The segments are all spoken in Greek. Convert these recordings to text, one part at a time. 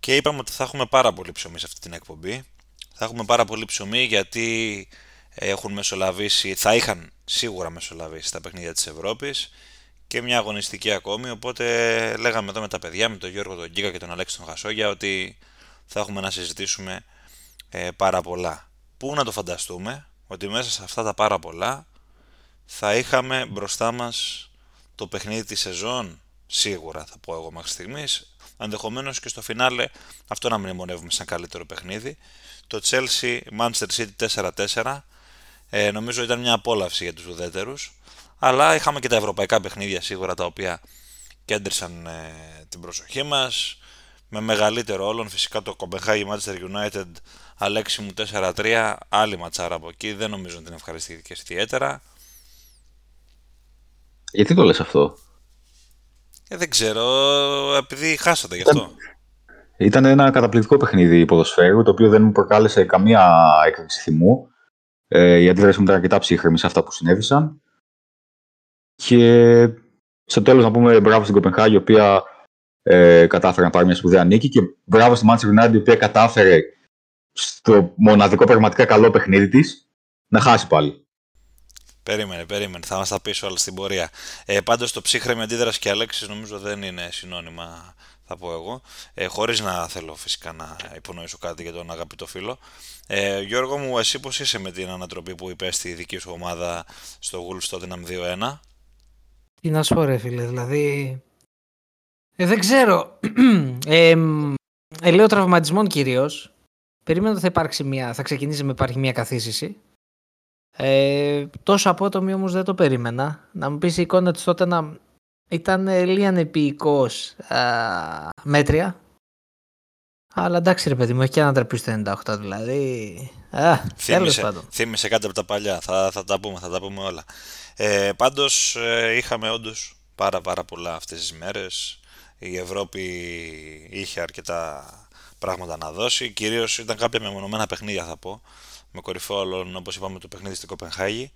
και είπαμε ότι θα έχουμε πάρα πολύ ψωμί σε αυτή την εκπομπή. Θα έχουμε πάρα πολύ ψωμί γιατί έχουν μεσολαβήσει, θα είχαν σίγουρα μεσολαβήσει τα παιχνίδια της Ευρώπης και μια αγωνιστική ακόμη, οπότε λέγαμε εδώ με τα παιδιά, με τον Γιώργο τον Γκίκα και τον Αλέξη τον Χασόγια ότι θα έχουμε να συζητήσουμε ε, πάρα πολλά. Πού να το φανταστούμε ότι μέσα σε αυτά τα πάρα πολλά θα είχαμε μπροστά μας το παιχνίδι της σεζόν, σίγουρα θα πω εγώ μέχρι στιγμής, ενδεχομένως και στο φινάλε αυτό να μνημονεύουμε σαν καλύτερο παιχνίδι. Το Chelsea Manchester City 4-4 ε, νομίζω ήταν μια απόλαυση για τους ουδέτερους. Αλλά είχαμε και τα ευρωπαϊκά παιχνίδια σίγουρα τα οποία κέντρισαν ε, την προσοχή μας. Με μεγαλύτερο όλων φυσικά το Copenhagen Manchester United Αλέξη μου 4-3 άλλη ματσάρα από εκεί. Δεν νομίζω ότι την ευχαριστήθηκε ιδιαίτερα. Γιατί το λες αυτό; Ε, δεν ξέρω, επειδή χάσατε γι' αυτό. Ήταν ένα καταπληκτικό παιχνίδι ποδοσφαίρου, το οποίο δεν μου προκάλεσε καμία έκρηξη θυμού. Ε, η αντίδραση μου ήταν αρκετά ψύχρεμη σε αυτά που συνέβησαν. Και στο τέλος να πούμε μπράβο στην Κοπενχάγη, η οποία ε, κατάφερε να πάρει μια σπουδαία νίκη και μπράβο στη Manchester United, η οποία κατάφερε στο μοναδικό πραγματικά καλό παιχνίδι της να χάσει πάλι. Περίμενε, περίμενε. Θα μας τα πεις όλα στην πορεία. Ε, Πάντως το ψύχρεμη αντίδραση και Αλέξης νομίζω δεν είναι συνώνυμα, θα πω εγώ. Ε, Χωρίς να θέλω φυσικά να υπονοήσω κάτι για τον αγαπητό φίλο. Ε, Γιώργο μου, εσύ πώς είσαι με την ανατροπή που είπε στη δική σου ομάδα στο Wolves Tottenham 2-1. Τι να σου πω, ρε φίλε, δηλαδή. Ε, δεν ξέρω. ε, ε, λέω τραυματισμών κυρίως. Περίμενα ότι θα υπάρξει μια, θα ξεκινήσει με υπάρχει μια καθίσηση. Ε, τόσο απότομη όμως δεν το περίμενα. Να μου πεις η εικόνα της τότε να ήταν λίγαν επίοικος μέτρια. Αλλά εντάξει ρε παιδί μου, έχει και ένα τραπεί στο 98 δηλαδή. Α, θύμισε, θύμισε κάτι από τα παλιά, θα, θα τα πούμε, θα τα πούμε όλα. Ε, πάντως ε, είχαμε όντως πάρα πάρα πολλά αυτές τις μέρες. Η Ευρώπη είχε αρκετά πράγματα να δώσει. Κυρίως ήταν κάποια μεμονωμένα παιχνίδια θα πω με κορυφαίο όλων, όπως είπαμε, το παιχνίδι στην Κοπενχάγη.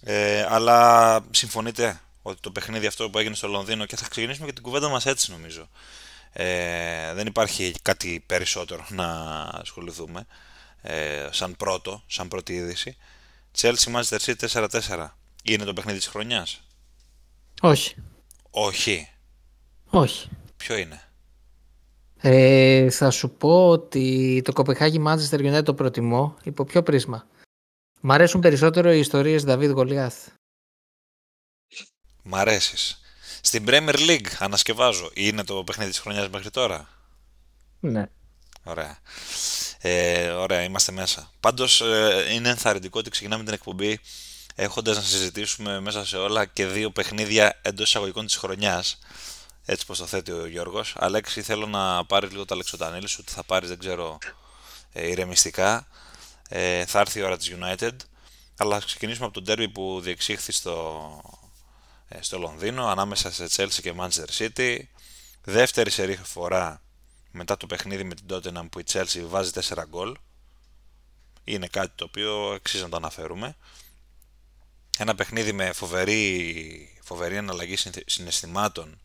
Ε, αλλά συμφωνείτε ότι το παιχνίδι αυτό που έγινε στο Λονδίνο και θα ξεκινήσουμε και την κουβέντα μας έτσι νομίζω. Ε, δεν υπάρχει κάτι περισσότερο να ασχοληθούμε ε, σαν πρώτο, σαν πρώτη είδηση. Chelsea Manchester City 4-4. Είναι το παιχνίδι της χρονιάς; Όχι. Όχι. Όχι. Ποιο είναι; Ε, θα σου πω ότι το Κοπεχάγι Manchester United το προτιμώ υπό ποιο πρίσμα; Μ' αρέσουν περισσότερο οι ιστορίες Δαβίδ Γολιάθ. Μ' αρέσεις. Στην Premier League ανασκευάζω. Είναι το παιχνίδι της χρονιάς μέχρι τώρα; Ναι. Ωραία. Ε, ωραία, είμαστε μέσα. Πάντως ε, είναι ενθαρρυντικό ότι ξεκινάμε την εκπομπή έχοντας να συζητήσουμε μέσα σε όλα και δύο παιχνίδια εντός εισαγωγικών της χρονιάς έτσι πως το θέτει ο Γιώργος. Αλέξη, θέλω να πάρεις λίγο τα λεξοτανίλη σου, ότι θα πάρεις, δεν ξέρω, ε, ηρεμιστικά. Ε, θα έρθει η ώρα της United, αλλά ξεκινήσουμε από τον τέρμι που διεξήχθη στο, ε, στο Λονδίνο, ανάμεσα σε Chelsea και Manchester City. Δεύτερη σερή φορά μετά το παιχνίδι με την Tottenham που η Chelsea βάζει 4 γκολ. Είναι κάτι το οποίο αξίζει να το αναφέρουμε. Ένα παιχνίδι με φοβερή, φοβερή αναλλαγή συναισθημάτων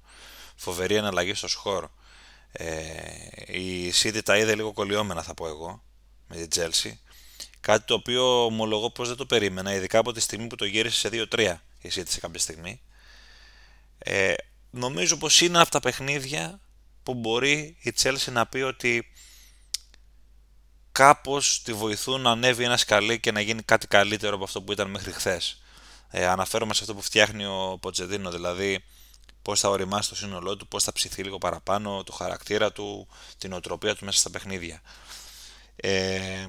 φοβερή αναλλαγή στο σκορ. Ε, η City τα είδε λίγο κολλιόμενα θα πω εγώ με την Chelsea. Κάτι το οποίο ομολογώ πως δεν το περίμενα, ειδικά από τη στιγμή που το γύρισε σε 2-3 η City σε κάποια στιγμή. Ε, νομίζω πως είναι από τα παιχνίδια που μπορεί η Chelsea να πει ότι κάπως τη βοηθούν να ανέβει ένα σκαλί και να γίνει κάτι καλύτερο από αυτό που ήταν μέχρι χθες. Ε, αναφέρομαι σε αυτό που φτιάχνει ο Ποτζεδίνο, δηλαδή πώς θα οριμάσει το σύνολό του, πώς θα ψηθεί λίγο παραπάνω, το χαρακτήρα του, την οτροπία του μέσα στα παιχνίδια. Ε,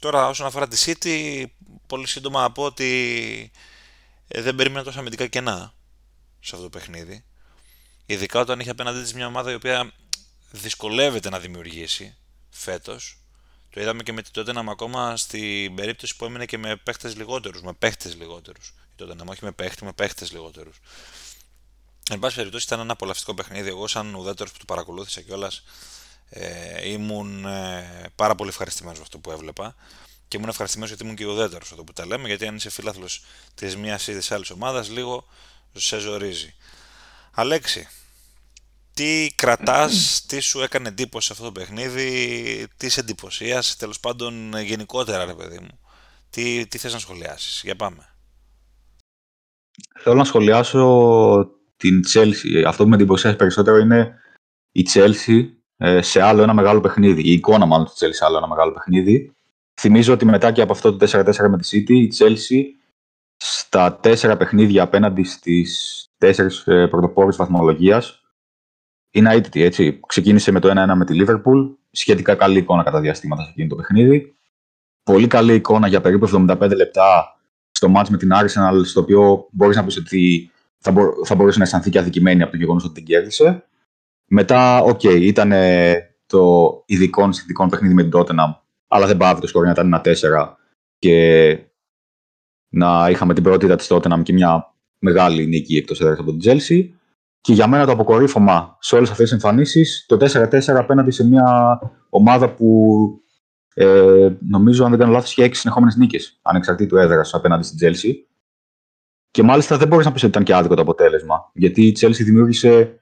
τώρα όσον αφορά τη City, πολύ σύντομα να πω ότι ε, δεν περίμενα τόσα αμυντικά κενά σε αυτό το παιχνίδι. Ειδικά όταν είχε απέναντί της μια ομάδα η οποία δυσκολεύεται να δημιουργήσει φέτος. Το είδαμε και με την τότε ακόμα στην περίπτωση που έμεινε και με παίχτες λιγότερους, με παίχτες λιγότερους. Τότε να όχι με παίχτη, με παίχτες λιγότερους. Εν πάση περιπτώσει ήταν ένα απολαυστικό παιχνίδι. Εγώ, σαν ουδέτερος που το παρακολούθησα κιόλας, ε, ήμουν ε, πάρα πολύ ευχαριστημένος με αυτό που έβλεπα. Και ήμουν ευχαριστημένος γιατί ήμουν και ουδέτερος αυτό που τα λέμε. Γιατί αν είσαι φίλαθλο της μία ή της άλλης ομάδας, λίγο σε ζορίζει. Αλέξη, τι κρατάς, τι σου έκανε εντύπωση σε αυτό το παιχνίδι, τι σε εντυπωσίασε, τέλος πάντων γενικότερα ρε παιδί μου. Τι, τι θες να σχολιάσεις, για πάμε. Θέλω να σχολιάσω την Chelsea. Αυτό που με εντυπωσιάζει περισσότερο είναι η Chelsea ε, σε άλλο ένα μεγάλο παιχνίδι. Η εικόνα μάλλον του Chelsea σε άλλο ένα μεγάλο παιχνίδι. Θυμίζω ότι μετά και από αυτό το 4-4 με τη City, η Chelsea στα τέσσερα παιχνίδια απέναντι στις τέσσερις ε, πρωτοπόρους βαθμολογίας είναι αήττητη, έτσι. Ξεκίνησε με το 1-1 με τη Liverpool, σχετικά καλή εικόνα κατά διαστήματα σε εκείνο το παιχνίδι. Πολύ καλή εικόνα για περίπου 75 λεπτά στο ματς με την Arsenal, στο οποίο μπορείς να πεις ότι θα, μπο- θα μπορούσε να αισθανθεί και αδικημένη από το γεγονός ότι την κέρδισε. Μετά, ok, okay, ήταν το ειδικών συνθηκών παιχνίδι με την Tottenham, αλλά δεν πάβει το σκορ να ήταν ένα 4 και να είχαμε την πρώτη της Tottenham και μια μεγάλη νίκη εκτός έδρας από την Chelsea. Και για μένα το αποκορύφωμα σε όλες αυτές τις εμφανίσεις, το 4-4 απέναντι σε μια ομάδα που ε, νομίζω, αν δεν κάνω λάθος, είχε έξι συνεχόμενες νίκες ανεξαρτήτου έδρας απέναντι στην Chelsea. Και μάλιστα δεν μπορείς να πεις ότι ήταν και άδικο το αποτέλεσμα. Γιατί η Chelsea δημιούργησε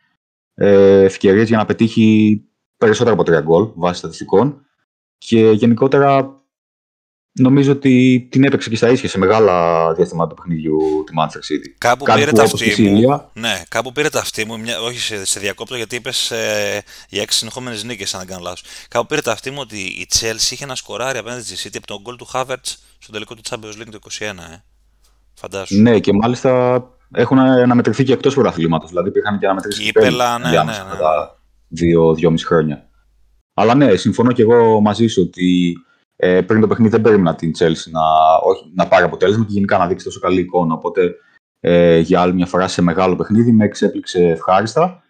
ε, ευκαιρίες για να πετύχει περισσότερα από τρία γκολ βάσει στατιστικών. Και γενικότερα νομίζω ότι την έπαιξε και στα ίσια σε μεγάλα διαστήματα του παιχνιδιού του Manchester City. Κάπου Κάτι πήρε που τα όπως η αυτή μου. Σίλια- Ναι, κάπου πήρε τα αυτή μου. Μια, όχι σε, σε διακόπτω γιατί είπες ε, για έξι συνεχόμενες νίκες, αν δεν κάνω λάθος. Κάπου πήρε τα αυτή μου ότι η Chelsea είχε ένα σκοράρι απέναντι στη City από τον γκολ του Havertz στο τελικό του Champions League το 21. Ε. Φαντάσου. Ναι, και μάλιστα έχουν αναμετρηθεί και εκτός πρωταθλήματος. Δηλαδή υπήρχαν και αναμετρήσεις Κύπελα, ναι, ναι, ναι. τα δύο-δυόμιση χρόνια. Αλλά ναι, συμφωνώ και εγώ μαζί σου ότι ε, πριν το παιχνίδι δεν περίμενα την Chelsea να, όχι, να πάρει αποτέλεσμα και γενικά να δείξει τόσο καλή εικόνα. Οπότε ε, για άλλη μια φορά σε μεγάλο παιχνίδι με εξέπληξε ευχάριστα.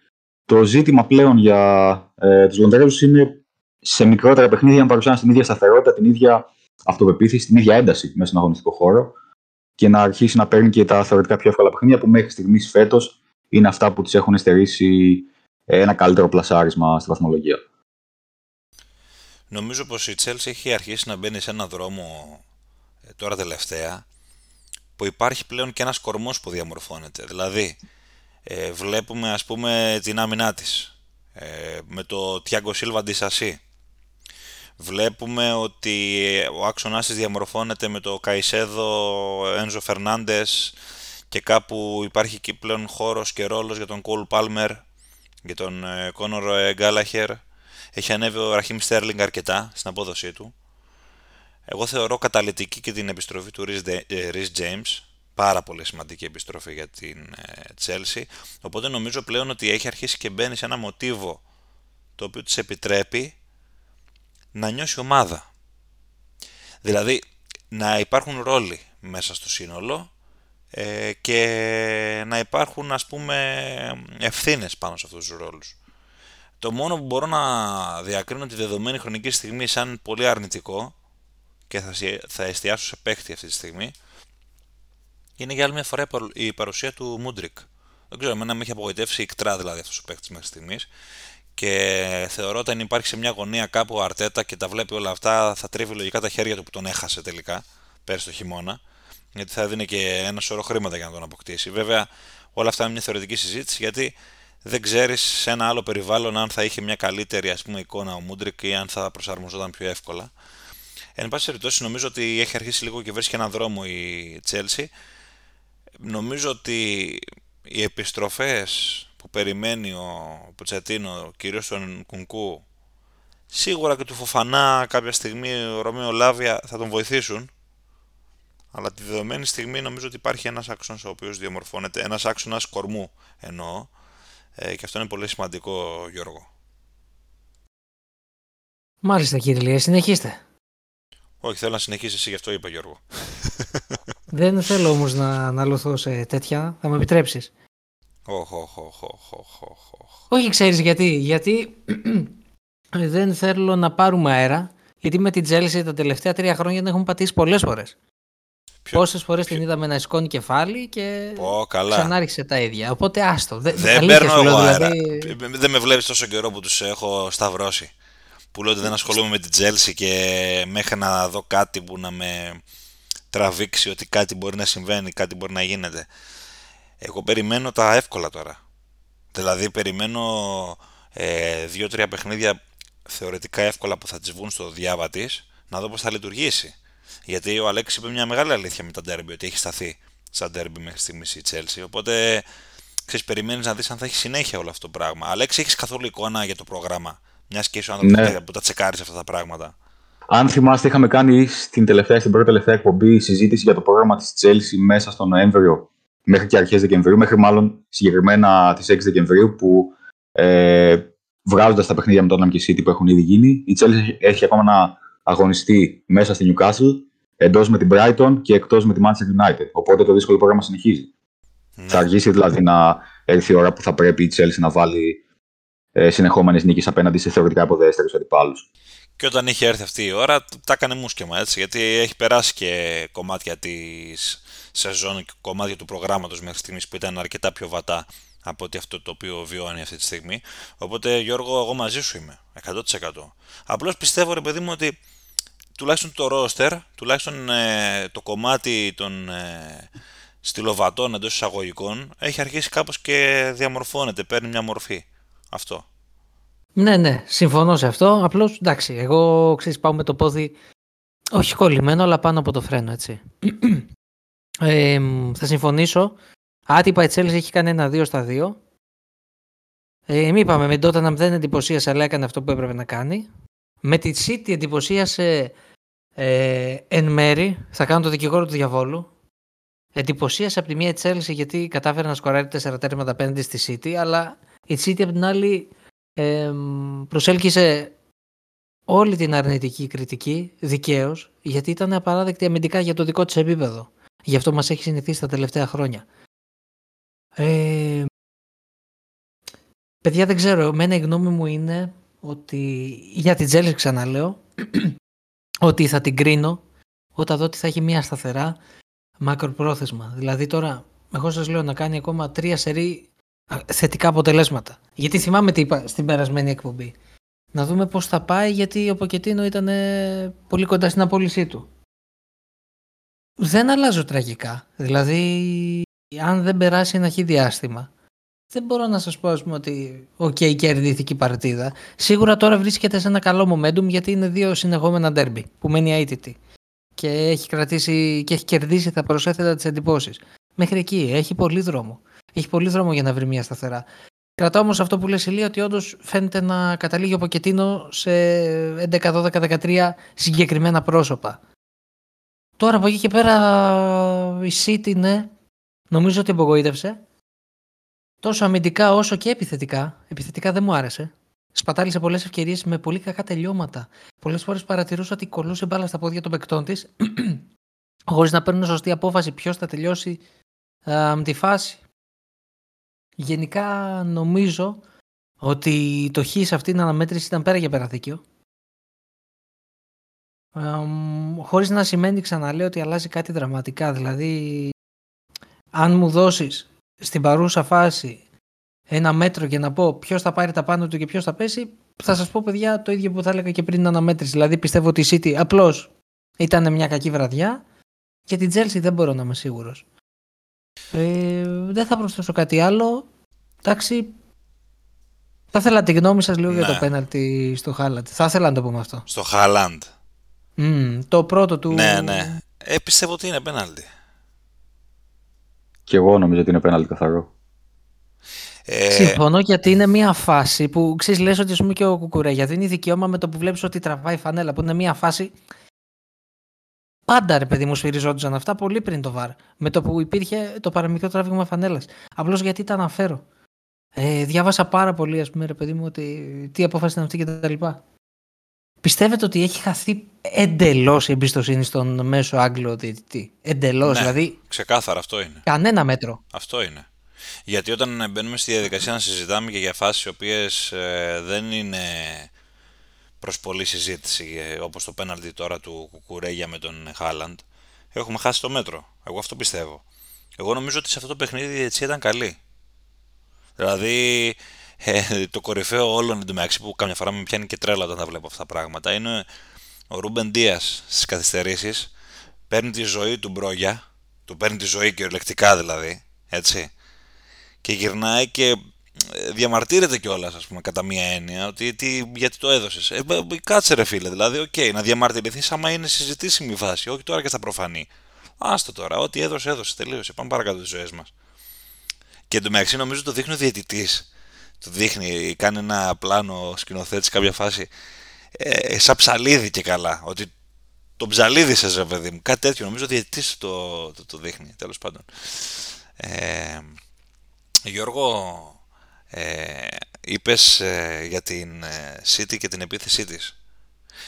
Το ζήτημα πλέον για ε, τους Λονδρέζους είναι σε μικρότερα παιχνίδια να παρουσιάσουν την ίδια σταθερότητα, την ίδια αυτοπεποίθηση, την ίδια ένταση μέσα στον αγωνιστικό χώρο και να αρχίσει να παίρνει και τα θεωρητικά πιο εύκολα παιχνίδια που μέχρι στιγμής φέτος είναι αυτά που τη έχουν στερήσει ε, ένα καλύτερο πλασάρισμα στη βαθμολογία. Νομίζω πως η Chelsea έχει αρχίσει να μπαίνει σε ένα δρόμο ε, τώρα τελευταία που υπάρχει πλέον και ένας κορμός που διαμορφώνεται. Δηλαδή, ε, βλέπουμε ας πούμε την άμυνά της ε, με το Thiago Silva Disasi. Βλέπουμε ότι ο άξονας της διαμορφώνεται με το Καϊσέδο Ένζο Φερνάντες και κάπου υπάρχει εκεί πλέον χώρος και ρόλος για τον Κόλ Πάλμερ, για τον Κόνορ Γκάλαχερ. Έχει ανέβει ο Ραχίμ Στέρλινγκ αρκετά στην απόδοσή του. Εγώ θεωρώ καταλητική και την επιστροφή του Rhys James. Πάρα πολύ σημαντική επιστροφή για την Chelsea. Οπότε νομίζω πλέον ότι έχει αρχίσει και μπαίνει σε ένα μοτίβο το οποίο της επιτρέπει να νιώσει ομάδα. Δηλαδή να υπάρχουν ρόλοι μέσα στο σύνολο ε, και να υπάρχουν ας πούμε ευθύνες πάνω σε αυτούς τους ρόλους. Το μόνο που μπορώ να διακρίνω τη δεδομένη χρονική στιγμή σαν πολύ αρνητικό και θα, θα εστιάσω σε παίχτη αυτή τη στιγμή είναι για άλλη μια φορά η παρουσία του Μούντρικ. Δεν ξέρω, εμένα με έχει απογοητεύσει ικτρά δηλαδή αυτός ο παίχτης μέχρι στιγμής. Και θεωρώ όταν υπάρχει σε μια γωνία κάπου ο Αρτέτα και τα βλέπει όλα αυτά, θα τρίβει λογικά τα χέρια του που τον έχασε τελικά πέρυσι το χειμώνα. Γιατί θα δίνει και ένα σωρό χρήματα για να τον αποκτήσει. Βέβαια, όλα αυτά είναι μια θεωρητική συζήτηση γιατί δεν ξέρεις σε ένα άλλο περιβάλλον αν θα είχε μια καλύτερη ας πούμε, εικόνα ο Μούντρικ ή αν θα προσαρμοζόταν πιο εύκολα. Εν πάση περιπτώσει, νομίζω ότι έχει αρχίσει λίγο και βρίσκει έναν δρόμο η Chelsea. Νομίζω ότι οι επιστροφές που περιμένει ο Ποτσετίνο, κυρίως τον Κουνκού, σίγουρα και του Φοφανά κάποια στιγμή ο Ρωμαίο Λάβια θα τον βοηθήσουν. Αλλά τη δεδομένη στιγμή νομίζω ότι υπάρχει ένας άξονας ο οποίος διαμορφώνεται, ένας άξονας κορμού εννοώ, ε, και αυτό είναι πολύ σημαντικό Γιώργο. Μάλιστα κύριε Λία, συνεχίστε. Όχι, θέλω να συνεχίσεις εσύ, γι' αυτό είπα Γιώργο. Δεν θέλω όμως να αναλωθώ σε τέτοια, θα με επιτρέψεις. Οχ, οχ, οχ, οχ, οχ, οχ. Όχι, ξέρεις γιατί. Γιατί δεν θέλω να πάρουμε αέρα, γιατί με την Τσέλσι τα τελευταία τρία χρόνια την έχουμε πατήσει πολλές φορές. Ποιο- Πόσες φορές ποιο- την είδαμε να σηκώνει κεφάλι και Πω, καλά. ξανάρχισε τα ίδια. Οπότε άστο. Δε- Δεν αλήθεια παίρνω σου λέω, εγώ αέρα. δηλαδή- Δεν με βλέπεις τόσο καιρό που τους έχω σταυρώσει. Που λέω ότι δεν ασχολούμαι με την Chelsea και μέχρι να δω κάτι που να με τραβήξει ότι κάτι μπορεί να συμβαίνει, κάτι μπορεί να γίνεται. Εγώ περιμένω τα εύκολα τώρα. Δηλαδή περιμένω ε, δύο-τρία παιχνίδια θεωρητικά εύκολα που θα τις βγουν στο διάβα της να δω πώς θα λειτουργήσει. Γιατί ο Αλέξης είπε μια μεγάλη αλήθεια με τα ντέρμπι, ότι έχει σταθεί σαν ντέρμπι μέχρι στιγμής η Chelsea. Οπότε ξέρεις, περιμένεις να δεις αν θα έχει συνέχεια όλο αυτό το πράγμα. Αλέξης, έχεις καθόλου εικόνα για το πρόγραμμα. Μιας και είσαι ο άνθρωπος Ναι. που τα τσεκάρεις αυτά τα πράγματα; Αν θυμάστε, είχαμε κάνει στην, τελευταία, στην πρώτη τελευταία εκπομπή συζήτηση για το πρόγραμμα της Chelsea μέσα στο Νοέμβριο μέχρι και αρχές Δεκεμβρίου, μέχρι μάλλον συγκεκριμένα τις 6 Δεκεμβρίου, που ε, βράζοντα τα παιχνίδια με το Tottenham και City που έχουν ήδη γίνει, η Chelsea έχει ακόμα να αγωνιστεί μέσα στη Newcastle, εντός με την Brighton και εκτός με τη Manchester United. Οπότε το δύσκολο πρόγραμμα συνεχίζει. Ναι. Θα αργήσει δηλαδή να έρθει η ώρα που θα πρέπει η Chelsea να βάλει ε, συνεχόμενες νίκες απέναντι σε θεωρητικά υποδέστερου αντιπάλους. Και όταν είχε έρθει αυτή η ώρα, τα έκανε μουσκεμα έτσι. Γιατί έχει περάσει και κομμάτια της σεζόν και κομμάτια του προγράμματος μέχρι στιγμής που ήταν αρκετά πιο βατά από ότι αυτό το οποίο βιώνει αυτή τη στιγμή. Οπότε, Γιώργο, εγώ μαζί σου είμαι. 100%. Απλώς πιστεύω, ρε παιδί μου, ότι τουλάχιστον το ρόστερ, τουλάχιστον ε, το κομμάτι των ε, στυλοβατών εντός εισαγωγικών, έχει αρχίσει κάπως και διαμορφώνεται, παίρνει μια μορφή. Αυτό. Ναι, ναι, συμφωνώ σε αυτό. Απλώς εντάξει, εγώ ξέρεις, πάω με το πόδι όχι κολλημένο, αλλά πάνω από το φρένο, έτσι. Ε, μ, θα συμφωνήσω. Άτυπα η Chelsea έχει κάνει ένα-δύο στα δύο. Ε, μη είπαμε, με την Tottenham δεν εντυπωσίασε, αλλά έκανε αυτό που έπρεπε να κάνει. Με τη City εντυπωσίασε ε, εν μέρη. Θα κάνω το δικηγόρο του διαβόλου. Εντυπωσίασε από τη μία η Chelsea γιατί κατάφερε να σκοράρει τέσσερα τέρματα απέναντι στη City, αλλά η City από την άλλη ε, προσέλκυσε όλη την αρνητική κριτική δικαίως, γιατί ήταν απαράδεκτη αμυντικά για το δικό της επίπεδο. Γι' αυτό μας έχει συνηθίσει τα τελευταία χρόνια. Ε, παιδιά, δεν ξέρω. Εμένα η γνώμη μου είναι ότι για την Τζέλση ξαναλέω ότι θα την κρίνω όταν δω ότι θα έχει μια σταθερά μακροπρόθεσμα. Δηλαδή τώρα, εγώ σας λέω να κάνει ακόμα τρία σερή α, θετικά αποτελέσματα. Γιατί θυμάμαι τι είπα στην περασμένη εκπομπή. Να δούμε πώς θα πάει γιατί ο Ποκετίνο ήταν ε, πολύ κοντά στην απόλυσή του. Δεν αλλάζω τραγικά. Δηλαδή, αν δεν περάσει ένα χι διάστημα, δεν μπορώ να σας πω ας πούμε ότι οκ, κερδίθηκε η παρτίδα. Σίγουρα τώρα βρίσκεται σε ένα καλό momentum γιατί είναι δύο συνεχόμενα ντέρμπι που μένει αήττητη και έχει κρατήσει και έχει κερδίσει τα προσέθετα τις εντυπώσεις. Μέχρι εκεί έχει πολύ δρόμο. Έχει πολύ δρόμο για να βρει μια σταθερά. Κρατάω όμως αυτό που λες Ηλία ότι όντως φαίνεται να καταλήγει ο Ποτσετίνο σε 11, 12, 13 συγκεκριμένα πρόσωπα. Τώρα από εκεί και πέρα η City ναι, νομίζω ότι απογοήτευσε. Τόσο αμυντικά όσο και επιθετικά. Επιθετικά δεν μου άρεσε. Σπατάλησε πολλές ευκαιρίες με πολύ κακά τελειώματα. Πολλές φορές παρατηρούσα ότι κολούσε μπάλα στα πόδια των παικτών της, χωρίς να παίρνουν σωστή απόφαση ποιος θα τελειώσει α, τη φάση. Γενικά νομίζω ότι το χ σε αυτήν την αναμέτρηση ήταν πέρα για πέρα δίκαιο. Χωρίς να σημαίνει ξαναλέω ότι αλλάζει κάτι δραματικά. Δηλαδή, αν μου δώσεις στην παρούσα φάση ένα μέτρο και να πω ποιος θα πάρει τα πάνω του και ποιος θα πέσει, θα σας πω παιδιά το ίδιο που θα έλεγα και πριν την αναμέτρηση. Δηλαδή πιστεύω ότι η City απλώς ήταν μια κακή βραδιά και την Chelsea δεν μπορώ να είμαι σίγουρος. Ε, δεν θα προσθέσω κάτι άλλο. Εντάξει. Θα ήθελα τη γνώμη σας λίγο Ναι. για το πέναλτι στο Χάλαντ. Θα ήθελα να το πούμε αυτό. Στο Χάλαντ. Μμμ, το πρώτο του. Ναι, ναι. Ε, πιστεύω ότι είναι πέναλτι. Και εγώ νομίζω ότι είναι πέναλτι καθαρό. Ε, Συμφωνώ γιατί είναι μια φάση που ξέρεις, λες ότι ας πούμε και ο Κουκουρέγια δίνει δικαίωμα με το που βλέπεις ότι τραβάει φανέλα. Που είναι μια φάση. Πάντα ρε παιδί μου σφυριζόντουσαν αυτά πολύ πριν το βαρ. Με το που υπήρχε το παραμικρό τράβηγμα φανέλας. Απλώς γιατί τα αναφέρω. Ε, διάβασα πάρα πολύ, ας πούμε, ρε παιδί μου, ότι τι απόφαση ήταν αυτή και τα λοιπά. Πιστεύετε ότι έχει χαθεί εντελώς η εμπιστοσύνη στον μέσο Άγγλο διαιτητή; Εντελώς. Ναι. Δηλαδή, Ξεκάθαρα αυτό είναι. κανένα μέτρο. Αυτό είναι. Γιατί όταν μπαίνουμε στη διαδικασία να συζητάμε και για φάσεις οι οποίες ε, δεν είναι προς πολλή συζήτηση ε, όπως το πέναλτι τώρα του Κουκουρέγια με τον Χάλαντ έχουμε χάσει το μέτρο. Εγώ αυτό πιστεύω. Εγώ νομίζω ότι σε αυτό το παιχνίδι η διαιτησία ήταν καλή. Δηλαδή ε, το κορυφαίο όλων εντωμεταξύ που καμιά φορά με πιάνει και τρέλα όταν τα βλέπω αυτά τα πράγματα είναι ο Ρούμπεν Δίας στις καθυστερήσεις παίρνει τη ζωή του Μπρόγια του παίρνει τη ζωή κυριολεκτικά δηλαδή έτσι και γυρνάει και ε, διαμαρτύρεται κιόλας, ας πούμε, κατά μία έννοια, ότι τι, γιατί το έδωσες. Ε, κάτσε ρε φίλε, δηλαδή, OK, okay, να διαμαρτυρηθείς άμα είναι συζητήσιμη φάση, όχι τώρα και στα προφανή. Άστο τώρα, ό,τι έδωσε, έδωσε, τελείωσε. Πάμε παρακάτω τις ζωές μας. Και εντωμεταξύ νομίζω το δείχνει ο διαιτητής. Το δείχνει, κάνει ένα πλάνο σκηνοθέτης σε κάποια φάση. Ε, σαν ψαλίδι και καλά. Ότι τον ψαλίδισες, ρε παιδί μου. Κάτι τέτοιο. Νομίζω ο διαιτητή το, το, το, δείχνει, τέλος πάντων. Ε, Γιώργο, ε, είπες ε, για την ε, City και την επίθεσή της.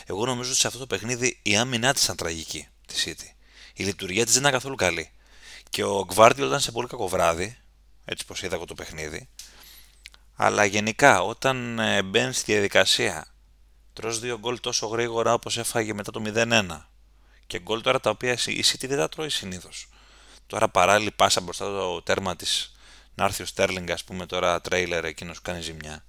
Εγώ νομίζω ότι σε αυτό το παιχνίδι η άμυνά της ήταν τραγική, τη City. Η λειτουργία της δεν ήταν καθόλου καλή. Και ο Γκβάρντιο ήταν σε πολύ κακό βράδυ, έτσι πως είδα εγώ το παιχνίδι. Αλλά γενικά όταν ε, μπαίνεις στη διαδικασία, τρως δύο γκολ τόσο γρήγορα όπως έφαγε μετά το 0-1 και γκολ τώρα τα οποία η City δεν τα τρώει συνήθως. Τώρα παράλληλη πάσα μπροστά το τέρμα της να έρθει ο Στέρλινγκ, ας πούμε, τώρα τρέιλερ εκείνος που κάνει ζημιά.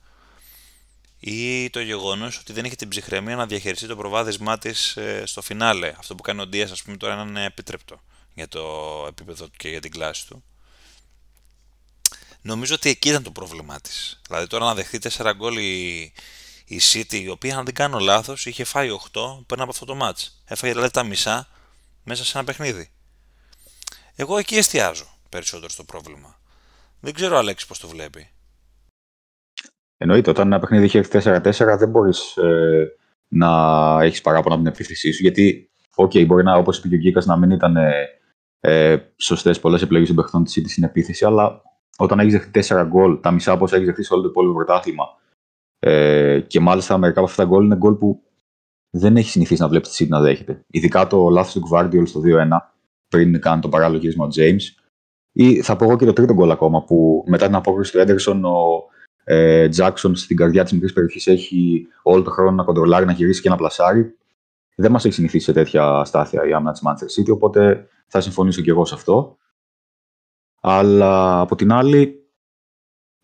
Ή το γεγονός ότι δεν έχει την ψυχραιμία να διαχειριστεί το προβάδισμά της ε, στο φινάλε. Αυτό που κάνει ο Ντίας, ας πούμε, τώρα είναι επιτρεπτό για το επίπεδο του και για την κλάση του. Νομίζω ότι εκεί ήταν το πρόβλημά της. Δηλαδή τώρα να δεχτεί 4 γκολ η, η City, η οποία αν δεν κάνω λάθος είχε φάει 8 πριν από αυτό το match. Έφαγε δηλαδή τα μισά μέσα σε ένα παιχνίδι. Εγώ εκεί εστιάζω περισσότερο στο πρόβλημα. Δεν ξέρω, Αλέξη, πώς το βλέπει. Εννοείται, όταν ένα παιχνίδι έχει 4-4, δεν μπορείς ε, να έχεις παράπονα από την επίθεσή σου. Γιατί, OK, μπορεί να, όπως είπε και ο Γκίκας, να μην ήταν ε, ε σωστές πολλές επιλογές των παιχτών της στην επίθεση, αλλά όταν έχει δεχτεί 4 γκολ, τα μισά όπω έχει δεχτεί σε όλο το υπόλοιπο πρωτάθλημα, ε, και μάλιστα μερικά από αυτά τα γκολ είναι γκολ που δεν έχει συνηθίσει να βλέπεις τη City να δέχεται. Ειδικά το λάθος του Guardiol στο 2-1, πριν κάνει το παράλληλο γύρισμα ο James, ή θα πω εγώ και το τρίτο γκολ ακόμα που μετά την απόκριση του Έντερσον ο ε, Jackson στην καρδιά της μικρής περιοχής έχει όλο τον χρόνο να κοντρολάρει, να γυρίσει και να πλασάρει. Δεν μας έχει συνηθίσει σε τέτοια αστάθεια η άμυνα της Manchester City, οπότε θα συμφωνήσω και εγώ σε αυτό. Αλλά από την άλλη,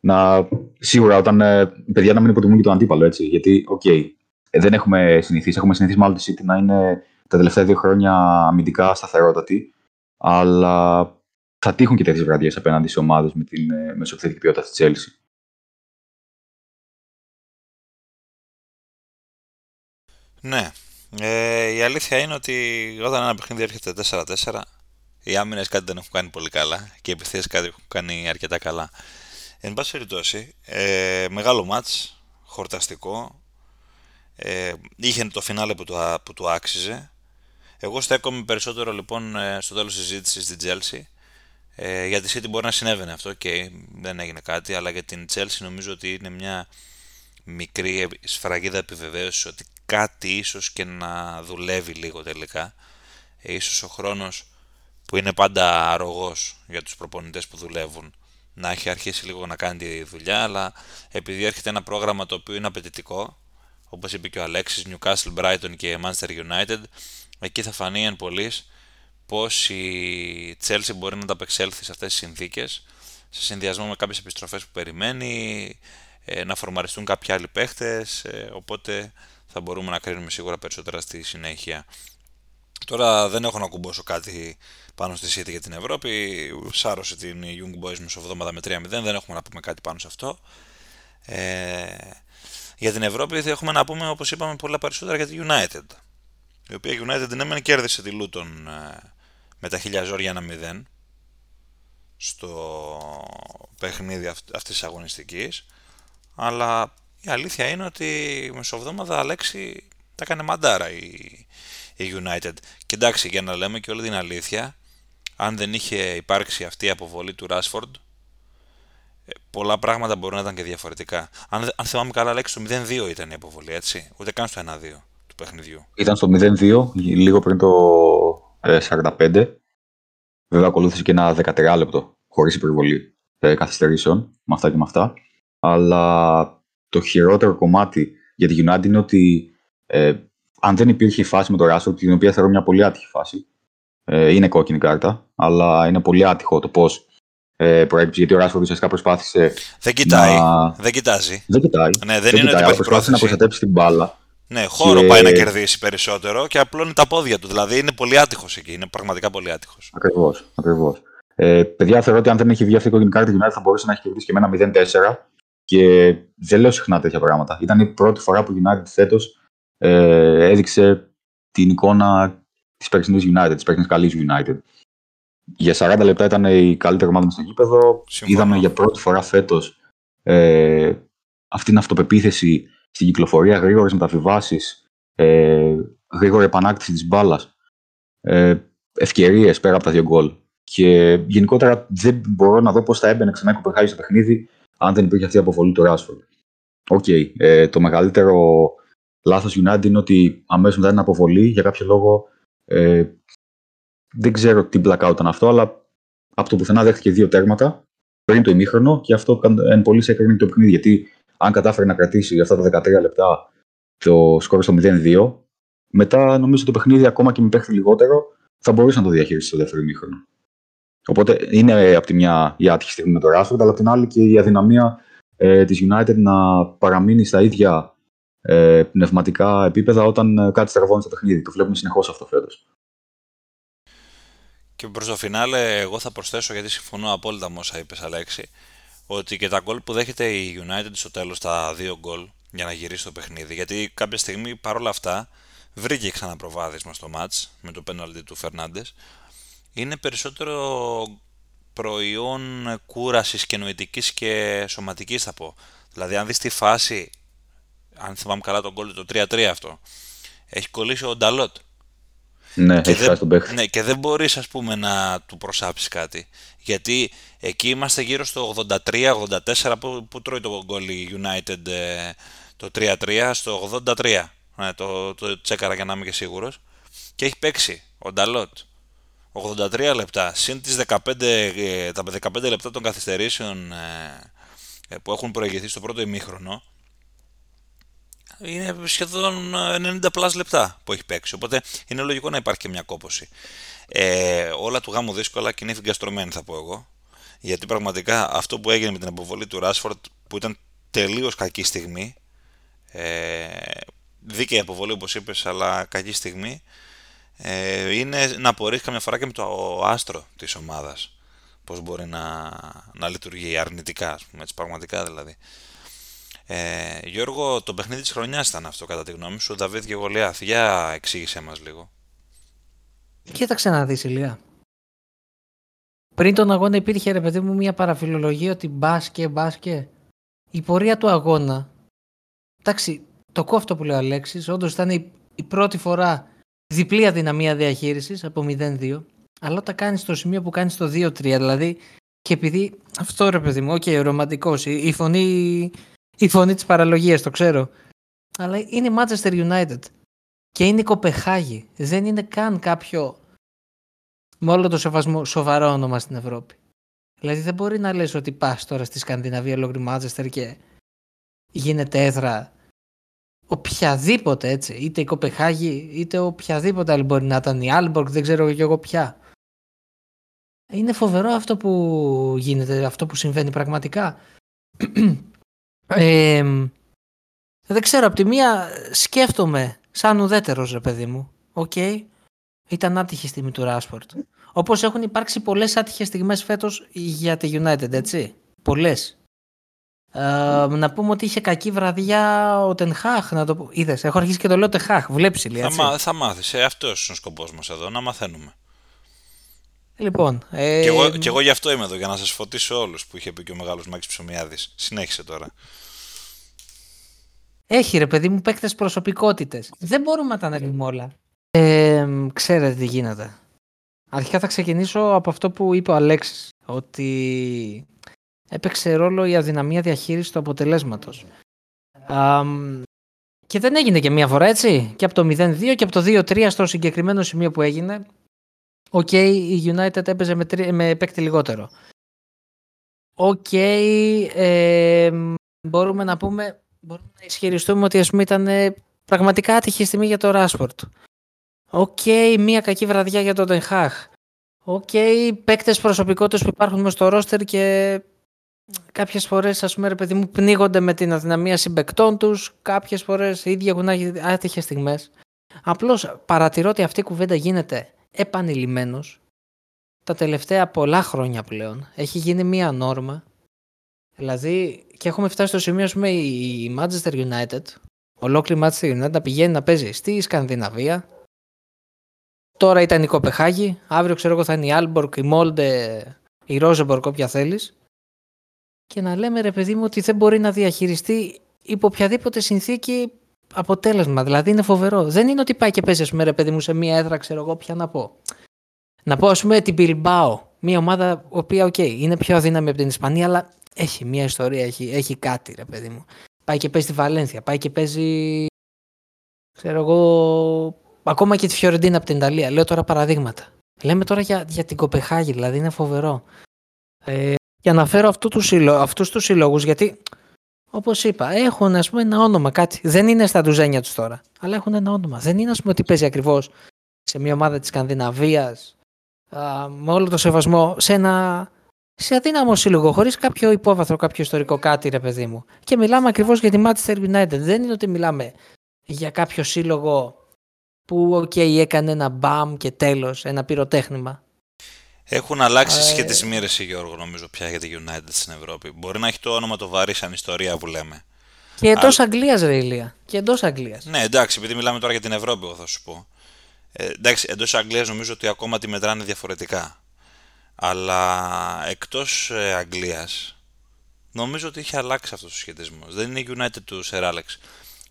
να, σίγουρα όταν ε, παιδιά να μην υποτιμούν και τον αντίπαλο έτσι. Γιατί, OK, okay, δεν έχουμε συνηθίσει. Έχουμε συνηθίσει μάλλον τη City να είναι τα τελευταία δύο χρόνια αμυντικά σταθερότατη. Αλλά θα τύχουν και τέτοιες βραδιές απέναντι σε ομάδες με την ε, μεσοεπιθετική ποιότητα της Chelsea. Ναι. Ε, η αλήθεια είναι ότι όταν ένα παιχνίδι έρχεται 4-4, οι άμυνες κάτι δεν έχουν κάνει πολύ καλά και οι επιθέσεις κάτι έχουν κάνει αρκετά καλά. Εν πάση περιπτώσει, ε, μεγάλο μάτς, χορταστικό. Ε, είχε το φινάλε που του, που του άξιζε. Εγώ στέκομαι περισσότερο λοιπόν ε, στο τέλος της συζήτησης στην Chelsea ε, για τη City μπορεί να συνέβαινε αυτό και δεν έγινε κάτι, αλλά για την Chelsea νομίζω ότι είναι μια μικρή σφραγίδα επιβεβαίωσης ότι κάτι ίσως και να δουλεύει λίγο τελικά. Ε, ίσως ο χρόνος που είναι πάντα αρρωγός για τους προπονητές που δουλεύουν να έχει αρχίσει λίγο να κάνει τη δουλειά, αλλά επειδή έρχεται ένα πρόγραμμα το οποίο είναι απαιτητικό, όπως είπε και ο Αλέξης, Newcastle, Brighton και Manchester United, εκεί θα φανεί εν πολλής πώς η Chelsea μπορεί να ανταπεξέλθει σε αυτές τις συνθήκες σε συνδυασμό με κάποιες επιστροφές που περιμένει, ε, να φορμαριστούν κάποιοι άλλοι παίχτες, ε, οπότε θα μπορούμε να κρίνουμε σίγουρα περισσότερα στη συνέχεια. Τώρα δεν έχω να κουμπώσω κάτι πάνω στη City για την Ευρώπη. Σάρωσε την Young Boys μεσοβδόμαδα με 3-0, δεν έχουμε να πούμε κάτι πάνω σε αυτό. Ε, για την Ευρώπη θα έχουμε να πούμε, όπως είπαμε, πολλά περισσότερα για τη United. Η οποία United ναι μεν κέρδισε τη Luton με τα χιλιαζόρια ένα 0 στο παιχνίδι αυτής της αγωνιστικής αλλά η αλήθεια είναι ότι η μεσοβδόμαδα Αλέξη τα έκανε μαντάρα η, η United και εντάξει για να λέμε και όλη την αλήθεια αν δεν είχε υπάρξει αυτή η αποβολή του Rashford ε, πολλά πράγματα μπορούν να ήταν και διαφορετικά. Αν, αν θυμάμαι καλά, Αλέξη, το 0-2 ήταν η αποβολή, έτσι. Ούτε καν στο 1-2 του παιχνιδιού. Ήταν στο 0-2, λίγο πριν το 45. Βέβαια ακολούθησε και ένα 13 λεπτό, χωρίς υπερβολή ε, καθυστερήσεων, με αυτά και με αυτά. Αλλά το χειρότερο κομμάτι για τη United είναι ότι ε, αν δεν υπήρχε η φάση με το Rashford, την οποία θεωρώ μια πολύ άτυχη φάση, ε, είναι κόκκινη κάρτα, αλλά είναι πολύ άτυχο το πώς ε, προέκυψε, γιατί ο Rashford ουσιαστικά προσπάθησε. Δεν κοιτάει. Να... Δεν κοιτάζει. Δεν κοιτάει. Ναι, δεν, δεν είναι κοιτάει, προσπάθησε να προστατέψει την μπάλα ναι, χώρο και... πάει να κερδίσει περισσότερο και απλώνει τα πόδια του. Δηλαδή είναι πολύ άτυχος εκεί. Είναι πραγματικά πολύ άτυχος. Ακριβώς. Ακριβώς. Ε, παιδιά, θεωρώ ότι αν δεν έχει βγει αυτή η κόκκινη κάρτα, η United θα μπορούσε να έχει κερδίσει και με ένα 0-4 Και δεν λέω συχνά τέτοια πράγματα. Ήταν η πρώτη φορά που United φέτος ε, έδειξε την εικόνα της περσινής United, της περσινής καλής United. Για 40 λεπτά ήταν η καλύτερη ομάδα στο γήπεδο. Συμφωνώ. Είδαμε για πρώτη φορά φέτος ε, αυτή την αυτοπεποίθηση στην κυκλοφορία, γρήγορες μεταβιβάσεις, ε, γρήγορη επανάκτηση της μπάλας, ε, ευκαιρίες πέρα από τα δύο γκολ. Και γενικότερα δεν μπορώ να δω πώς θα έμπαινε ξανά η Κοπεγχάγη στο παιχνίδι αν δεν υπήρχε αυτή η αποβολή του Ράσφορντ. Οκ. ε, το μεγαλύτερο λάθος United είναι ότι αμέσως μετά την αποβολή για κάποιο λόγο ε, δεν ξέρω τι blackout ήταν αυτό, αλλά από το πουθενά δέχτηκε δύο τέρματα πριν το ημίχρονο και αυτό καν- εν πολύ έκρινε το παιχνίδι. Γιατί αν κατάφερε να κρατήσει αυτά τα 13 λεπτά το σκορ στο 0-2, μετά νομίζω το παιχνίδι ακόμα και με παίχτη λιγότερο θα μπορούσε να το διαχειριστεί στο δεύτερο ημίχρονο. Οπότε είναι από τη μια η άτυχη στιγμή με το Rashford, αλλά από την άλλη και η αδυναμία ε, της United να παραμείνει στα ίδια ε, πνευματικά επίπεδα όταν ε, κάτι στραβώνει στο παιχνίδι. Το βλέπουμε συνεχώς αυτό φέτος. Και προς το φινάλε, εγώ θα προσθέσω γιατί συμφωνώ απόλυτα με όσα είπες Αλέξη, ότι και τα γκολ που δέχεται η United στο τέλος, τα δύο γκολ, για να γυρίσει το παιχνίδι. Γιατί κάποια στιγμή παρόλα αυτά βρήκε ξανά προβάδισμα στο μάτς με το πέναλτι του Φερνάντες. Είναι περισσότερο προϊόν κούρασης και νοητικής και σωματικής θα πω. Δηλαδή αν δεις τη φάση, αν θυμάμαι καλά τον γκολ το 3-3 αυτό, έχει κολλήσει ο Νταλότ. Ναι, Και έχει χάσει τον παίχτη. ναι, και δεν μπορείς ας πούμε να του προσάψεις κάτι. Γιατί εκεί είμαστε γύρω στο 83-84 που, που τρώει το γκολ η United ε, το 3-3 στο 83. Ναι, το, το τσέκαρα για να είμαι και σίγουρος. Και έχει παίξει ο Νταλότ. 83 λεπτά συν τις 15, ε, τα 15 λεπτά των καθυστερήσεων ε, ε, που έχουν προηγηθεί στο πρώτο ημίχρονο είναι σχεδόν ε, 90 πλάς λεπτά που έχει παίξει. Οπότε είναι λογικό να υπάρχει και μια κόποση. Ε, όλα του γάμου δύσκολα και είναι φυγκαστρωμένη θα πω εγώ. Γιατί πραγματικά αυτό που έγινε με την αποβολή του Ράσφορντ που ήταν τελείως κακή στιγμή ε, δίκαιη αποβολή όπως είπες αλλά κακή στιγμή ε, είναι να απορρίσεις καμιά φορά και με το άστρο της ομάδας πώς μπορεί να, να λειτουργεί αρνητικά ας πούμε, έτσι, πραγματικά δηλαδή ε, Γιώργο, το παιχνίδι της χρονιάς ήταν αυτό κατά τη γνώμη σου, Δαβίδ και Γολιάθ. Για εξήγησέ μας λίγο. Κοίταξε να δεις Ηλία. Πριν τον αγώνα υπήρχε ρε παιδί μου μια παραφιλολογία ότι μπάσκε, μπάσκε. Η πορεία του αγώνα, εντάξει, το κόφτο που λέει ο Αλέξης, όντως ήταν η, η πρώτη φορά διπλή αδυναμία διαχείρισης από 0-2, αλλά όταν κάνεις το σημείο που κάνεις το 2-3, δηλαδή και επειδή αυτό ρε παιδί μου, OK, okay, ρομαντικός, η, η φωνή, η φωνή της παραλογίας, το ξέρω, αλλά είναι η Manchester United και είναι η Κοπεγχάγη. Δεν είναι καν κάποιο με όλο το σεβασμό σοβαρό όνομα στην Ευρώπη. Δηλαδή δεν μπορεί να λες ότι πας τώρα στη Σκανδιναβία ολόκληρη Μάντσεστερ και γίνεται έδρα οποιαδήποτε έτσι, είτε η Κοπεγχάγη είτε οποιαδήποτε άλλη μπορεί να ήταν η Άλμποργκ, δεν ξέρω και εγώ ποια. Είναι φοβερό αυτό που γίνεται, αυτό που συμβαίνει πραγματικά. Ε, δεν ξέρω, από τη μία σκέφτομαι σαν ουδέτερος ρε παιδί μου. Οκ, ήταν άτυχη στιγμή του Ράσφορντ. Όπως έχουν υπάρξει πολλές άτυχες στιγμές φέτος για τη United, έτσι. Πολλές. Ε, να πούμε ότι είχε κακή βραδιά ο Τενχάχ, να το πω. Είδες, έχω αρχίσει και το λέω Τενχάχ, βλέπεις Ηλία, Θα, έτσι. μα, θα μάθεις, ε, αυτός είναι ο σκοπός μας εδώ, να μαθαίνουμε. Λοιπόν, ε, Και, εγώ, και εγώ γι' αυτό είμαι εδώ, για να σας φωτίσω όλους που είχε πει και ο μεγάλος Μάκης Ψωμιάδης. Συνέχισε τώρα. Έχει ρε παιδί μου παίκτες προσωπικότητες. Δεν μπορούμε να τα αναλύουμε όλα. Ε, ξέρετε τι γίνεται. Αρχικά θα ξεκινήσω από αυτό που είπε ο Αλέξης. Ότι έπαιξε ρόλο η αδυναμία διαχείρισης του αποτελέσματος. Αμ, και δεν έγινε και μία φορά έτσι. Και από το 0-2 και από το 2-3 στο συγκεκριμένο σημείο που έγινε. Οκ, η United έπαιζε με, τρι- με παίκτη λιγότερο. Οκ, ε, μπορούμε να πούμε, μπορούμε να ισχυριστούμε ότι ας πούμε ήταν ε, πραγματικά άτυχη στιγμή για το Ράσφορντ. Οκ, μία κακή βραδιά για τον Τενχάχ. Οκ, παίκτες προσωπικότητες που υπάρχουν μες στο ρόστερ και κάποιες φορές ας πούμε ρε παιδί μου πνίγονται με την αδυναμία συμπαικτών τους, κάποιες φορές οι ίδιοι έχουν άχι- άτυχες στιγμές. Απλώς παρατηρώ ότι αυτή η κουβέντα γίνεται επανειλημμένως τα τελευταία πολλά χρόνια πλέον. Έχει γίνει μία νόρμα. Δηλαδή, και έχουμε φτάσει στο σημείο, ας πούμε, η Manchester United, ολόκληρη Manchester United να πηγαίνει να παίζει στη Σκανδιναβία. Τώρα ήταν η Κοπεγχάγη, αύριο ξέρω εγώ θα είναι η Άλμποργκ, η Μόλντε, η Ρόζενμποργκ, όποια θέλεις. Και να λέμε ρε παιδί μου ότι δεν μπορεί να διαχειριστεί υπό οποιαδήποτε συνθήκη αποτέλεσμα. Δηλαδή είναι φοβερό. Δεν είναι ότι πάει και παίζει, ας πούμε, ρε παιδί μου, σε μία έδρα, ξέρω εγώ, ποια να πω. Να πω, ας πούμε, την Bilbao. Μια ομάδα, η οποία, OK, okay, είναι πιο αδύναμη από την Ισπανία, αλλά έχει μια ιστορία, έχει, έχει κάτι, ρε παιδί μου. Πάει και παίζει στη Βαλένθια, πάει και παίζει. ξέρω εγώ. Ακόμα και τη Φιωρεντίνα από την Ιταλία. Λέω τώρα παραδείγματα. Λέμε τώρα για, για την Κοπεχάγη, δηλαδή είναι φοβερό. Ε, για να φέρω αυτού τους αυτούς τους συλλόγους, γιατί Όπως είπα, έχουν ας πούμε ένα όνομα κάτι. Δεν είναι στα ντουζένια τους τώρα, αλλά έχουν ένα όνομα. Δεν είναι ας πούμε ότι παίζει ακριβώς σε μια ομάδα της Σκανδιναβίας, με όλο το σεβασμό, σε ένα σε αδύναμο σύλλογο, χωρίς κάποιο υπόβαθρο, κάποιο ιστορικό κάτι, ρε παιδί μου. Και μιλάμε ακριβώς για τη Manchester United. Δεν είναι ότι μιλάμε για κάποιο σύλλογο που, OK, okay, έκανε ένα μπαμ και τέλος, ένα πυροτέχνημα. Έχουν αλλάξει ε... σχετισμοί, ρε Γιώργο, νομίζω πια για τη United στην Ευρώπη. Μπορεί να έχει το όνομα το βαρύ σαν ιστορία που λέμε. Και εντός Αλλά... Αγγλίας, ρε Ηλία. Και εντός Αγγλίας. Ναι, εντάξει, επειδή μιλάμε τώρα για την Ευρώπη, εγώ θα σου πω. Ε, εντάξει, εντός Αγγλίας νομίζω ότι ακόμα τη μετράνε διαφορετικά. Αλλά εκτός ε, Αγγλίας, νομίζω ότι έχει αλλάξει αυτός ο σχετισμός. Δεν είναι η United του Sir Alex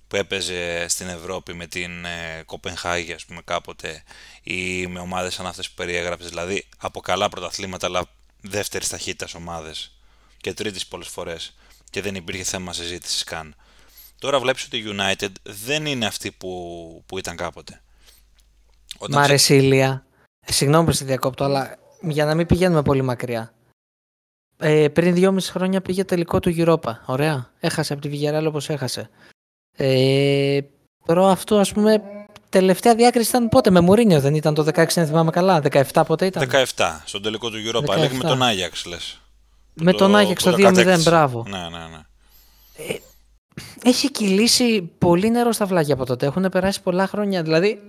που έπαιζε στην Ευρώπη με την ε, Κοπενχάγη ας πούμε κάποτε ή με ομάδες σαν αυτές που περιέγραψες δηλαδή από καλά πρωταθλήματα αλλά δεύτερης ταχύτητας ομάδες και τρίτης πολλές φορές και δεν υπήρχε θέμα συζήτησης καν. Τώρα βλέπεις ότι η United δεν είναι αυτή που, που ήταν κάποτε. Όταν Μ' αρέσει η Ηλία. Ε, συγγνώμη που σε διακόπτω, αλλά για να μην πηγαίνουμε πολύ μακριά. Ε, πριν δυόμιση χρόνια πήγε τελικό του Europa. Ωραία. Έχασε από τη Βιγεράλ όπως έχασε. Ε, αυτό ας πούμε τελευταία διάκριση ήταν πότε με Μουρίνιος δεν ήταν το 16 δεν θυμάμαι καλά 17 πότε ήταν; 17 στον τελικό του Europa League με τον Άγιαξ λες. Με τον Άγιαξ το 2-0 μπράβο. Ναι ναι ναι. Ε, έχει κυλήσει πολύ νερό στα βλάκια από τότε έχουν περάσει πολλά χρόνια δηλαδή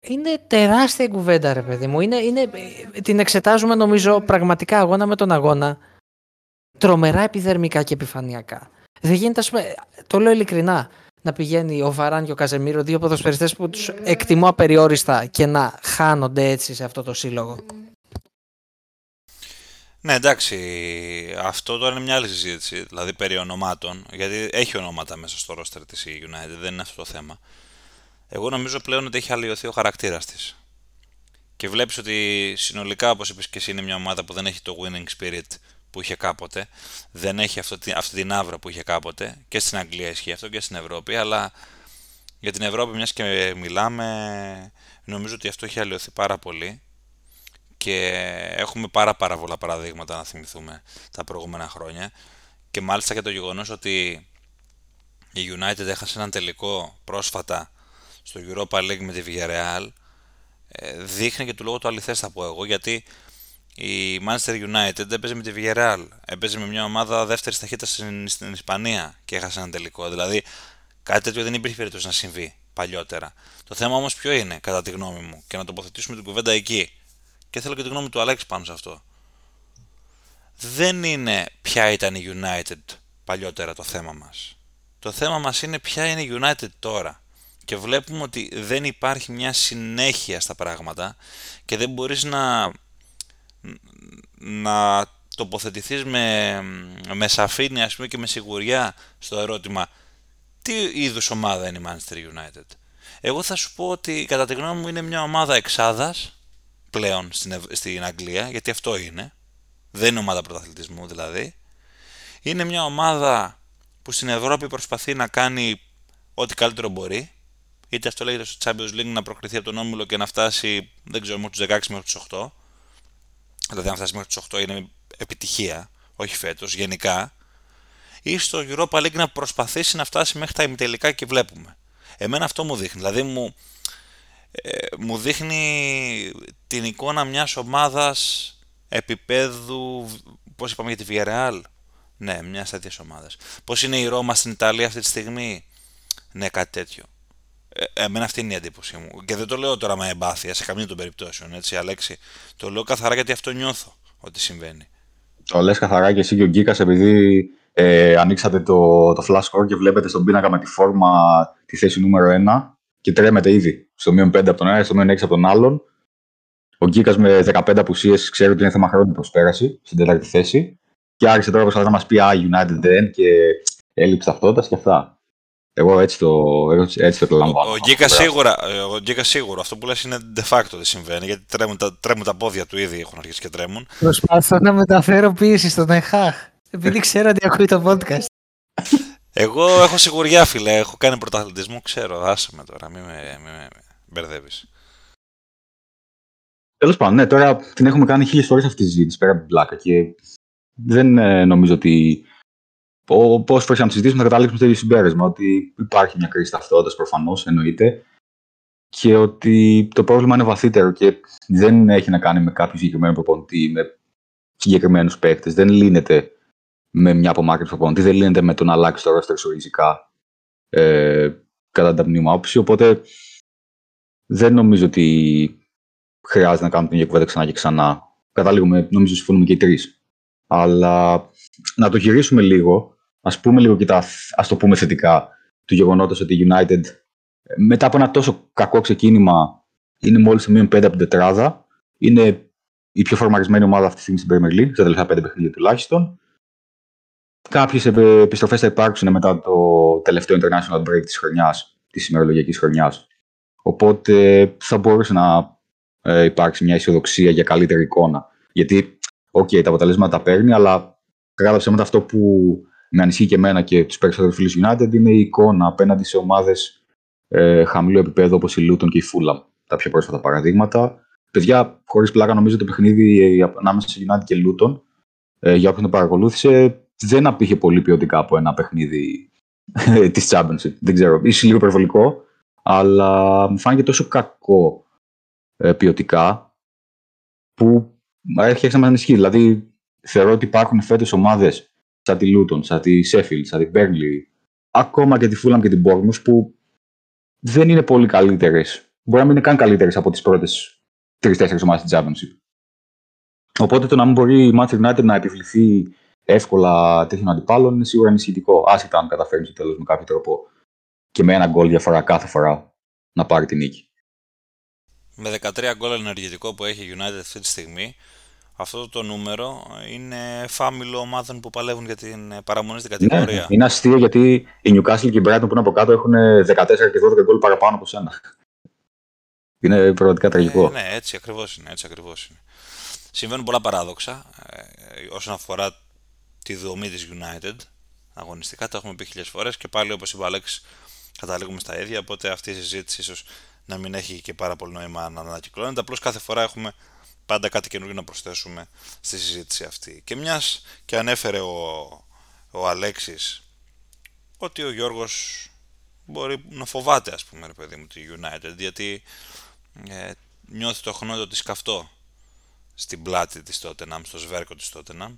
είναι τεράστια η κουβέντα ρε παιδί μου. Είναι, είναι, την εξετάζουμε νομίζω πραγματικά αγώνα με τον αγώνα τρομερά επιδερμικά και επιφανειακά δεν γίνεται, ας πούμε, το λέω ειλικρινά, να πηγαίνει ο Βαράν και ο Καζεμίρο, δύο ποδοσφαιριστές που τους εκτιμώ απεριόριστα και να χάνονται έτσι σε αυτό το σύλλογο. Ναι, εντάξει, αυτό τώρα είναι μια άλλη συζήτηση, δηλαδή περί ονομάτων, γιατί έχει ονόματα μέσα στο ρόστερ της United, δεν είναι αυτό το θέμα. Εγώ νομίζω πλέον ότι έχει αλλοιωθεί ο χαρακτήρας της. Και βλέπεις ότι συνολικά, όπως είπες και εσύ, είναι μια ομάδα που δεν έχει το winning spirit που είχε κάποτε. Δεν έχει αυτή, αυτή την άβρα που είχε κάποτε. Και στην Αγγλία ισχύει αυτό και στην Ευρώπη. Αλλά για την Ευρώπη, μιας και μιλάμε, νομίζω ότι αυτό έχει αλλοιωθεί πάρα πολύ. Και έχουμε πάρα πάρα πολλά παραδείγματα να θυμηθούμε τα προηγούμενα χρόνια. Και μάλιστα και το γεγονός ότι η United έχασε έναν τελικό πρόσφατα στο Europa League με τη Villarreal ε, δείχνει και του λόγου το αληθές θα πω εγώ γιατί η Manchester United έπαιζε με τη Villarreal. Έπαιζε με μια ομάδα δεύτερης ταχύτητας στην, στην Ισπανία και έχασε έναν τελικό. Δηλαδή κάτι τέτοιο δεν υπήρχε περίπτωση να συμβεί παλιότερα. Το θέμα όμως ποιο είναι, κατά τη γνώμη μου, και να τοποθετήσουμε την κουβέντα εκεί. Και θέλω και τη γνώμη του Αλέξη πάνω σε αυτό. Δεν είναι ποια ήταν η United παλιότερα το θέμα μας. Το θέμα μας είναι ποια είναι η United τώρα. Και βλέπουμε ότι δεν υπάρχει μια συνέχεια στα πράγματα και δεν μπορείς να να τοποθετηθείς με, με σαφήνεια ας πούμε, και με σιγουριά στο ερώτημα τι είδους ομάδα είναι η Manchester United; Εγώ θα σου πω ότι κατά τη γνώμη μου είναι μια ομάδα εξάδας πλέον στην, στην Αγγλία, γιατί αυτό είναι. Δεν είναι ομάδα πρωταθλητισμού δηλαδή. Είναι μια ομάδα που στην Ευρώπη προσπαθεί να κάνει ό,τι καλύτερο μπορεί. Είτε αυτό λέγεται στο Champions League να προκριθεί από τον Όμιλο και να φτάσει, δεν ξέρω, μέχρι τους 16 μέχρι τους 8 δηλαδή αν φτάσει μέχρι τις 8 είναι επιτυχία, όχι φέτος, γενικά, ή στο Europa League να προσπαθήσει να φτάσει μέχρι τα ημιτελικά και βλέπουμε. Εμένα αυτό μου δείχνει, δηλαδή μου, ε, μου δείχνει την εικόνα μιας ομάδας επίπεδου, πώς είπαμε για τη Villarreal, ναι, μιας τέτοιας ομάδας. Πώς είναι η Ρώμα στην Ιταλία αυτή τη στιγμή, Ναι, κάτι τέτοιο. Ε, εμένα αυτή είναι η εντύπωσή μου. Και δεν το λέω τώρα με εμπάθεια σε καμία των περιπτώσεων, έτσι, Αλέξη. Το λέω καθαρά γιατί αυτό νιώθω ότι συμβαίνει. Το λες καθαρά και εσύ και ο Γκίκας επειδή ε, ανοίξατε το, το flash score και βλέπετε στον πίνακα με τη φόρμα τη θέση νούμερο 1 και τρέμετε ήδη στο μείον 5 από τον ένα, στο μείον 6 από τον άλλον. Ο Γκίκας με 15 απουσίες ξέρει ότι είναι θέμα χρόνου προσπέραση στην τέταρτη θέση και άρχισε τώρα προσπαθεί να μας πει «Α, United δεν» και έλλειψη ταυτότητας και αυτά. Εγώ έτσι το, έτσι το λαμβάνω. Ο Γκίκα σίγουρα, ο Γκίκα σίγουρα, αυτό που λες είναι de facto δεν συμβαίνει, γιατί τρέμουν τα, τρέμουν τα πόδια του ήδη, έχουν αρχίσει και τρέμουν. Προσπαθώ να μεταφέρω πίεση στον ΕΧΑΧ, επειδή ξέρω ότι ακούει το podcast. Εγώ έχω σιγουριά, φίλε, έχω κάνει πρωταθλητισμό, ξέρω, άσε με τώρα, μην με, μη με μπερδεύεις. Τέλος πάντων, ναι, τώρα την έχουμε κάνει χίλιες φορές αυτή τη συζήτηση πέρα από την πλάκα και δεν ε, νομίζω ότι Πώ φορέ να το συζητήσουμε, θα καταλήξουμε στο ίδιο συμπέρασμα ότι υπάρχει μια κρίση ταυτότητας προφανώς, εννοείται, και ότι το πρόβλημα είναι βαθύτερο και δεν έχει να κάνει με κάποιο συγκεκριμένο προπονητή, με συγκεκριμένους παίκτες. Δεν λύνεται με μια απομάκρυνση προπονητή, δεν λύνεται με το να αλλάξει το ρόστερ ριζικά ε, κατά την μνήμα άποψη. Οπότε δεν νομίζω ότι χρειάζεται να κάνουμε την ίδια κουβέντα ξανά και ξανά. Καταλήγουμε, νομίζω, συμφωνούμε και οι τρεις. Αλλά να το γυρίσουμε λίγο ας πούμε λίγο και τα, ας το πούμε θετικά, του γεγονότος ότι η United μετά από ένα τόσο κακό ξεκίνημα είναι μόλις στο μείον 5 από την τετράδα, είναι η πιο φορμαρισμένη ομάδα αυτή τη στιγμή στην Premier League, στα τελευταία πέντε παιχνίδια τουλάχιστον. Κάποιες επιστροφές θα υπάρξουν μετά το τελευταίο international break της χρονιάς, της ημερολογιακής χρονιάς. Οπότε θα μπορούσε να ε, υπάρξει μια αισιοδοξία για καλύτερη εικόνα. Γιατί, οκ, τα αποτελέσματα τα παίρνει, αλλά κακά τα ψέματα αυτό που με ανησυχεί και εμένα και τους περισσότερους φίλους United είναι η εικόνα απέναντι σε ομάδες ε, χαμηλού επιπέδου όπως η Luton και η Fulham. Τα πιο πρόσφατα παραδείγματα. Παιδιά, χωρίς πλάκα, νομίζω το παιχνίδι ε, ανάμεσα σε United και Luton, ε, για όποιον το παρακολούθησε, δεν απείχε πολύ ποιοτικά από ένα παιχνίδι ε, της Championship. Δεν ξέρω, ίσως λίγο υπερβολικό, αλλά μου φάνηκε τόσο κακό ε, ποιοτικά που έχει να με ανησυχεί. Δηλαδή, θεωρώ ότι υπάρχουν φέτος ομάδες σαν τη Λούτον, σαν τη Σέφιλ, σαν την Μπέρνλι, ακόμα και τη Φούλαμ και την Bournemouth που δεν είναι πολύ καλύτερες. Μπορεί να μην είναι καν καλύτερες από τις πρώτες τρει-τέσσερι ομάδες της Championship. Οπότε το να μην μπορεί η Manchester United να επιβληθεί εύκολα τέτοιων αντιπάλων είναι σίγουρα ενισχυτικό. Άσχετα αν καταφέρει στο τέλος με κάποιο τρόπο και με ένα γκολ διαφορά κάθε φορά να πάρει την νίκη. Με 13 γκολ ενεργητικό που έχει η United αυτή τη στιγμή, αυτό το νούμερο είναι φάμιλο ομάδων που παλεύουν για την παραμονή στην ναι, κατηγορία. Ναι, είναι αστείο γιατί οι Newcastle και οι Brighton που είναι από κάτω έχουν 14 και 12 γκολ παραπάνω από σένα. Είναι πραγματικά ε, τραγικό. ναι, έτσι ακριβώς είναι, έτσι ακριβώς είναι. Συμβαίνουν πολλά παράδοξα ε, όσον αφορά τη δομή της United αγωνιστικά, το έχουμε πει χιλιάδε φορές και πάλι όπως είπε ο Alex καταλήγουμε στα ίδια, οπότε αυτή η συζήτηση ίσως να μην έχει και πάρα πολύ νόημα να ανακυκλώνεται, απλώς κάθε φορά έχουμε πάντα κάτι καινούργιο να προσθέσουμε στη συζήτηση αυτή. Και μιας και ανέφερε ο, ο Αλέξης ότι ο Γιώργος μπορεί να φοβάται ας πούμε ρε παιδί μου τη United γιατί ε, νιώθει το χρόνο της καυτό στην πλάτη της Tottenham, στο σβέρκο της Tottenham.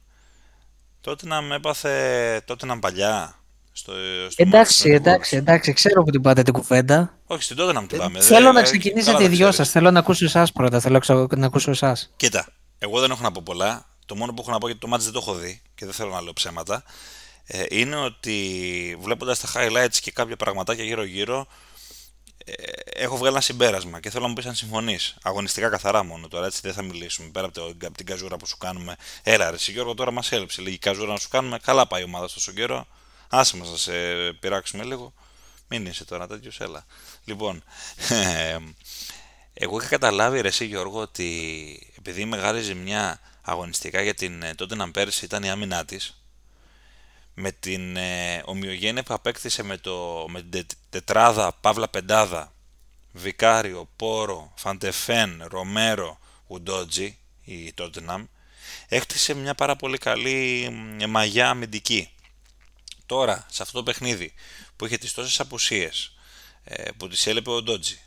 Tottenham έπαθε Tottenham παλιά στο, στο εντάξει, εντάξει, εντάξει, ξέρω που την πάτε την κουβέντα. Όχι, στην τότε να μου την πάμε. Θέλω να ξεκινήσετε οι δυο σας. Θέλω να ακούσω εσάς πρώτα. Θέλω να ακούσω εσάς. Κοίτα, εγώ δεν έχω να πω πολλά. Το μόνο που έχω να πω γιατί το μάτι δεν το έχω δει και δεν θέλω να λέω ψέματα. Ε, είναι ότι βλέποντας τα highlights και κάποια πραγματάκια γύρω-γύρω, ε, έχω βγάλει ένα συμπέρασμα και θέλω να μου πεις αν συμφωνείς. Αγωνιστικά καθαρά μόνο τώρα, έτσι δεν θα μιλήσουμε. Πέρα από, το, από την καζούρα που σου κάνουμε. Έλα, ρε, Γιώργο, τώρα μας έλειψε λίγη καζούρα να σου κάνουμε. Καλά πάει η ομάδα τόσο καιρό. Άσε μας να σε πειράξουμε λίγο. Μην είσαι τώρα τέτοιος, έλα. Λοιπόν, εγώ είχα καταλάβει ρε εσύ Γιώργο ότι επειδή η μεγάλη ζημιά αγωνιστικά για την ε, τότε να πέρσι ήταν η άμυνά της, με την ε, ομοιογένεια που απέκτησε με, το, με την τετράδα, παύλα πεντάδα, Βικάριο, Πόρο, Φαντεφέν, Ρομέρο, Ουντότζι, η Tottenham, έκτισε μια πάρα πολύ καλή μαγιά αμυντική. Τώρα, σε αυτό το παιχνίδι που είχε τις τόσες απουσίες, ε, που τις έλειπε ο Ντότζι,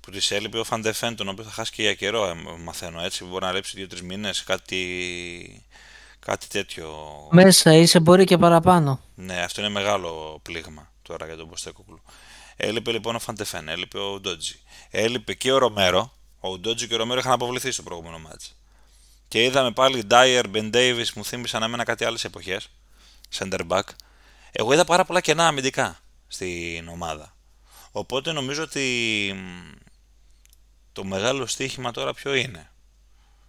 που τις έλειπε ο Φαντεφέν, τον οποίο θα χάσει και για καιρό, ε, μαθαίνω έτσι, μπορεί να λείψει 2-3 μήνες, κάτι, κάτι τέτοιο. Μέσα είσαι μπορεί και παραπάνω. Ναι, αυτό είναι μεγάλο πλήγμα τώρα για τον Ποστέκοκλου. Έλειπε λοιπόν ο Φαντεφέν, έλειπε ο Ντότζι. Έλειπε και ο Ρομέρο. Ο Ντότζι και ο Ρομέρο είχαν αποβληθεί στο προηγούμενο μάτς. και είδαμε πάλι Dyer, Ben Davis, μου θύμισαν εμένα κάτι άλλες εποχές, center back. Εγώ είδα πάρα πολλά κενά αμυντικά στην ομάδα. Οπότε νομίζω ότι το μεγάλο στοίχημα τώρα ποιο είναι;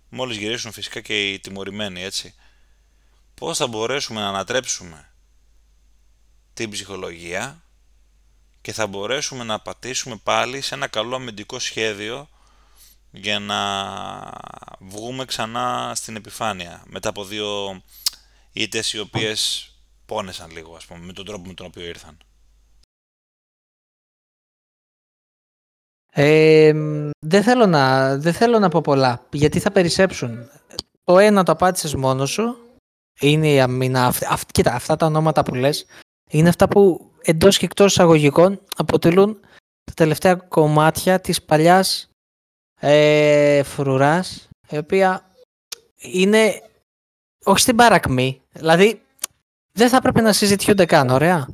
Μόλις γυρίσουν φυσικά και οι τιμωρημένοι έτσι. Πώς θα μπορέσουμε να ανατρέψουμε την ψυχολογία και θα μπορέσουμε να πατήσουμε πάλι σε ένα καλό αμυντικό σχέδιο για να βγούμε ξανά στην επιφάνεια μετά από δύο ήττες οι οποίες πόνεσαν λίγο ας πούμε με τον τρόπο με τον οποίο ήρθαν. Ε, δεν, θέλω να, δεν θέλω να πω πολλά, γιατί θα περισσέψουν. Το ένα το απάντησες μόνος σου, είναι η αμήνα. Αυ, κοίτα, αυτά τα ονόματα που λες, είναι αυτά που εντός και εκτός εισαγωγικών αποτελούν τα τελευταία κομμάτια της παλιάς ε, φρουράς, η οποία είναι όχι στην παρακμή, δηλαδή δεν θα έπρεπε να συζητιούνται καν, ωραία.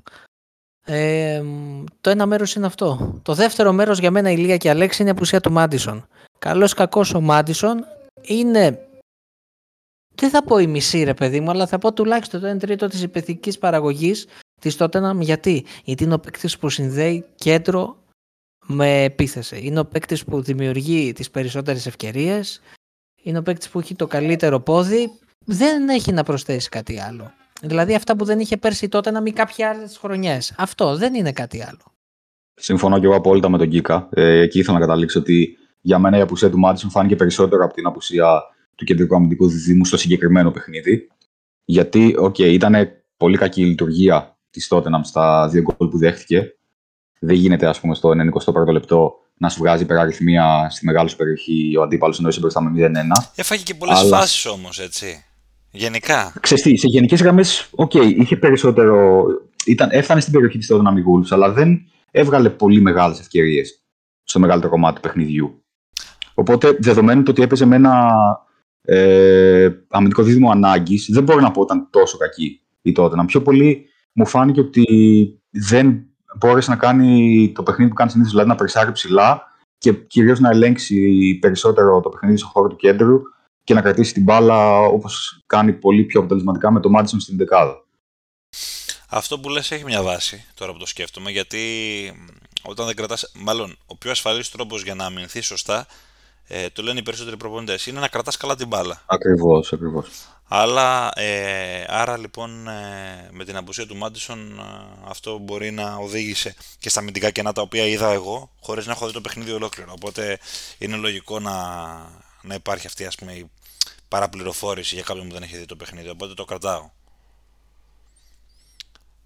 Ε, το ένα μέρος είναι αυτό. Το δεύτερο μέρος για μένα η Λία και η Αλέξη είναι η απουσία του Μάντισον. Καλός κακός ο Μάντισον είναι δεν θα πω η μισή ρε παιδί μου, αλλά θα πω τουλάχιστον το 1 τρίτο της υπεθικής παραγωγής της Tottenham. Γιατί; Γιατί είναι ο παίκτης που συνδέει κέντρο με επίθεση. Είναι ο παίκτης που δημιουργεί τις περισσότερες ευκαιρίες. Είναι ο παίκτης που έχει το καλύτερο πόδι. Δεν έχει να προσθέσει κάτι άλλο. Δηλαδή αυτά που δεν είχε πέρσι τότε να μην κάποιοι άλλες χρονιές. Αυτό δεν είναι κάτι άλλο. Συμφωνώ και εγώ απόλυτα με τον Κίκα. Ε, εκεί ήθελα να καταλήξω ότι για μένα η απουσία του Μάντισον φάνηκε περισσότερο από την απουσία του κεντρικού αμυντικού διδύμου στο συγκεκριμένο παιχνίδι. Γιατί, OK, okay, ήταν πολύ κακή η λειτουργία της Τότεναμ στα δύο γκολ που δέχτηκε. Δεν γίνεται, ας πούμε, στο 91ο λεπτό να σου βγάζει υπεραριθμία στη μεγάλη σου περιοχή ο αντίπαλος ενώ είσαι μπροστά με 0-1. Έφαγε και πολλές Αλλά... φάσεις όμως, έτσι. Γενικά. Ξεστή, σε γενικές γραμμές, OK, okay, είχε περισσότερο. Ήταν, έφτανε στην περιοχή της Τότεναμ η αλλά δεν έβγαλε πολύ μεγάλες ευκαιρίες στο μεγαλύτερο κομμάτι του παιχνιδιού. Οπότε, δεδομένου το ότι έπαιζε με ένα ε, αμυντικό δίδυμο ανάγκης, δεν μπορώ να πω ότι ήταν τόσο κακή η τότε. Πιο πολύ μου φάνηκε ότι δεν μπόρεσε να κάνει το παιχνίδι που κάνει συνήθως, δηλαδή να περσάρει ψηλά και κυρίως να ελέγξει περισσότερο το παιχνίδι στον χώρο του κέντρου και να κρατήσει την μπάλα όπως κάνει πολύ πιο αποτελεσματικά με το Μάντισον στην δεκάδα. Αυτό που λες έχει μια βάση τώρα που το σκέφτομαι γιατί όταν δεν κρατάς, μάλλον ο πιο ασφαλής τρόπος για να αμυνθεί σωστά ε, το λένε οι περισσότεροι προπονητές, είναι να κρατάς καλά την μπάλα. Ακριβώς, ακριβώς. Αλλά ε, άρα λοιπόν ε, με την απουσία του Μάντισον ε, αυτό μπορεί να οδήγησε και στα αμυντικά κενά τα οποία είδα εγώ χωρίς να έχω δει το παιχνίδι ολόκληρο. Οπότε είναι λογικό να, να υπάρχει αυτή ας πούμε, η παραπληροφόρηση για κάποιον που δεν έχει δει το παιχνίδι. Οπότε το κρατάω.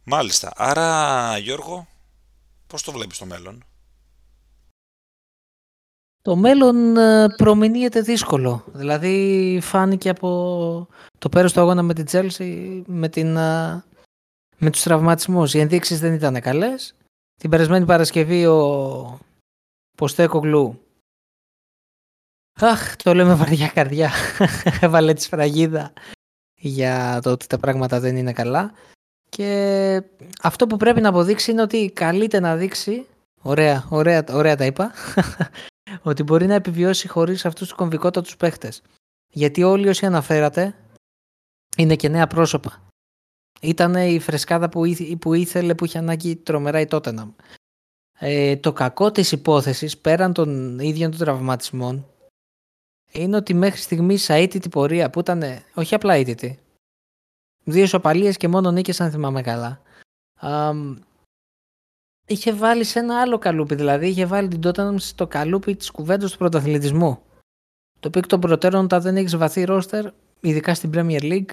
Μάλιστα. Άρα Γιώργο, πώς το βλέπεις το μέλλον; Το μέλλον ε, προμηνύεται δύσκολο. Δηλαδή φάνηκε από το πέρας του αγώνα με την Chelsea με, την, ε, με τους τραυματισμούς. Οι ενδείξεις δεν ήταν καλές. Την περασμένη Παρασκευή ο Ποστέκογλου Αχ, το λέμε βαριά καρδιά. Έβαλε τη σφραγίδα για το ότι τα πράγματα δεν είναι καλά. Και αυτό που πρέπει να αποδείξει είναι ότι καλείται να δείξει Ωραία, ωραία, ωραία τα είπα ότι μπορεί να επιβιώσει χωρίς αυτούς τους κομβικότατους παίχτες. Γιατί όλοι όσοι αναφέρατε είναι και νέα πρόσωπα. Ήταν η φρεσκάδα που, που ήθελε, που είχε ανάγκη τρομερά η Τότεναμ. Ε, το κακό της υπόθεσης, πέραν των ίδιων των τραυματισμών, είναι ότι μέχρι στιγμής αίτητη πορεία που ήταν όχι απλά αίτητη, δύο σοπαλίες και μόνο νίκες αν θυμάμαι καλά, είχε βάλει σε ένα άλλο καλούπι. Δηλαδή είχε βάλει την Tottenham στο καλούπι της κουβέντας του πρωταθλητισμού. Το οποίο εκ των προτέρων, όταν δεν έχεις βαθύ ρόστερ, ειδικά στην Premier League,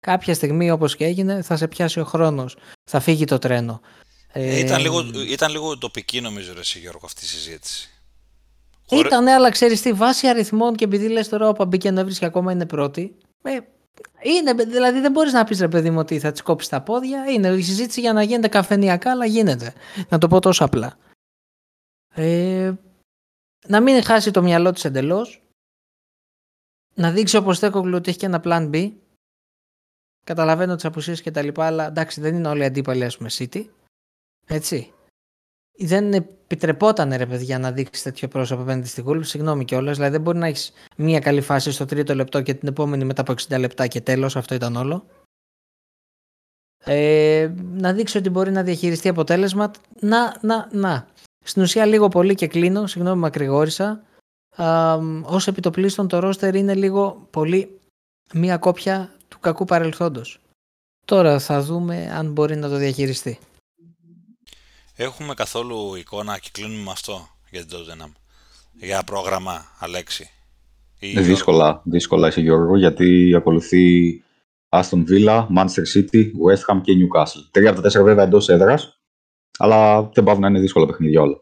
κάποια στιγμή όπως και έγινε, θα σε πιάσει ο χρόνος. Θα φύγει το τρένο. Ε, ήταν, λίγο, ήταν λίγο τοπική νομίζω ρε εσύ Γιώργο αυτή η συζήτηση. Ήταν, αλλά ξέρεις τι, βάση αριθμών και επειδή λες τώρα ο Παμπίκια και ακόμα είναι πρώτη, ε, είναι, δηλαδή δεν μπορείς να πεις ρε παιδί μου ότι θα της κόψεις τα πόδια. Είναι η συζήτηση για να γίνεται καφενιακά, αλλά γίνεται. Να το πω τόσο απλά. Ε, να μην χάσει το μυαλό της εντελώς. Να δείξει όπως Στέκογλου ότι έχει και ένα plan B. Καταλαβαίνω τις απουσίες και τα λοιπά, αλλά εντάξει δεν είναι όλοι αντίπαλοι ας πούμε City. Έτσι. Δεν επιτρεπόταν ρε παιδιά να δείξεις τέτοιο πρόσωπο απέναντι στην Wolves. Συγγνώμη κιόλας. Δηλαδή δεν μπορεί να έχεις μία καλή φάση στο τρίτο λεπτό και την επόμενη μετά από 60 λεπτά και τέλος. Αυτό ήταν όλο. Ε, να δείξει ότι μπορεί να διαχειριστεί αποτέλεσμα. Να, να, να. Στην ουσία λίγο πολύ και κλείνω. Συγγνώμη, μακρηγόρησα. Ω επιτοπλίστων το ρόστερ είναι λίγο πολύ μία κόπια του κακού παρελθόντος. Τώρα θα δούμε αν μπορεί να το διαχειριστεί. Έχουμε καθόλου εικόνα και κλείνουμε με αυτό για την Tottenham. Για πρόγραμμα, Αλέξη. Είναι δύσκολα, δύσκολα είσαι Γιώργο, γιατί ακολουθεί Aston Villa, Manchester City, West Ham και Newcastle. Τρία από τα τέσσερα βέβαια εντός έδρας, αλλά δεν πάβουν να είναι δύσκολα παιχνίδια όλα.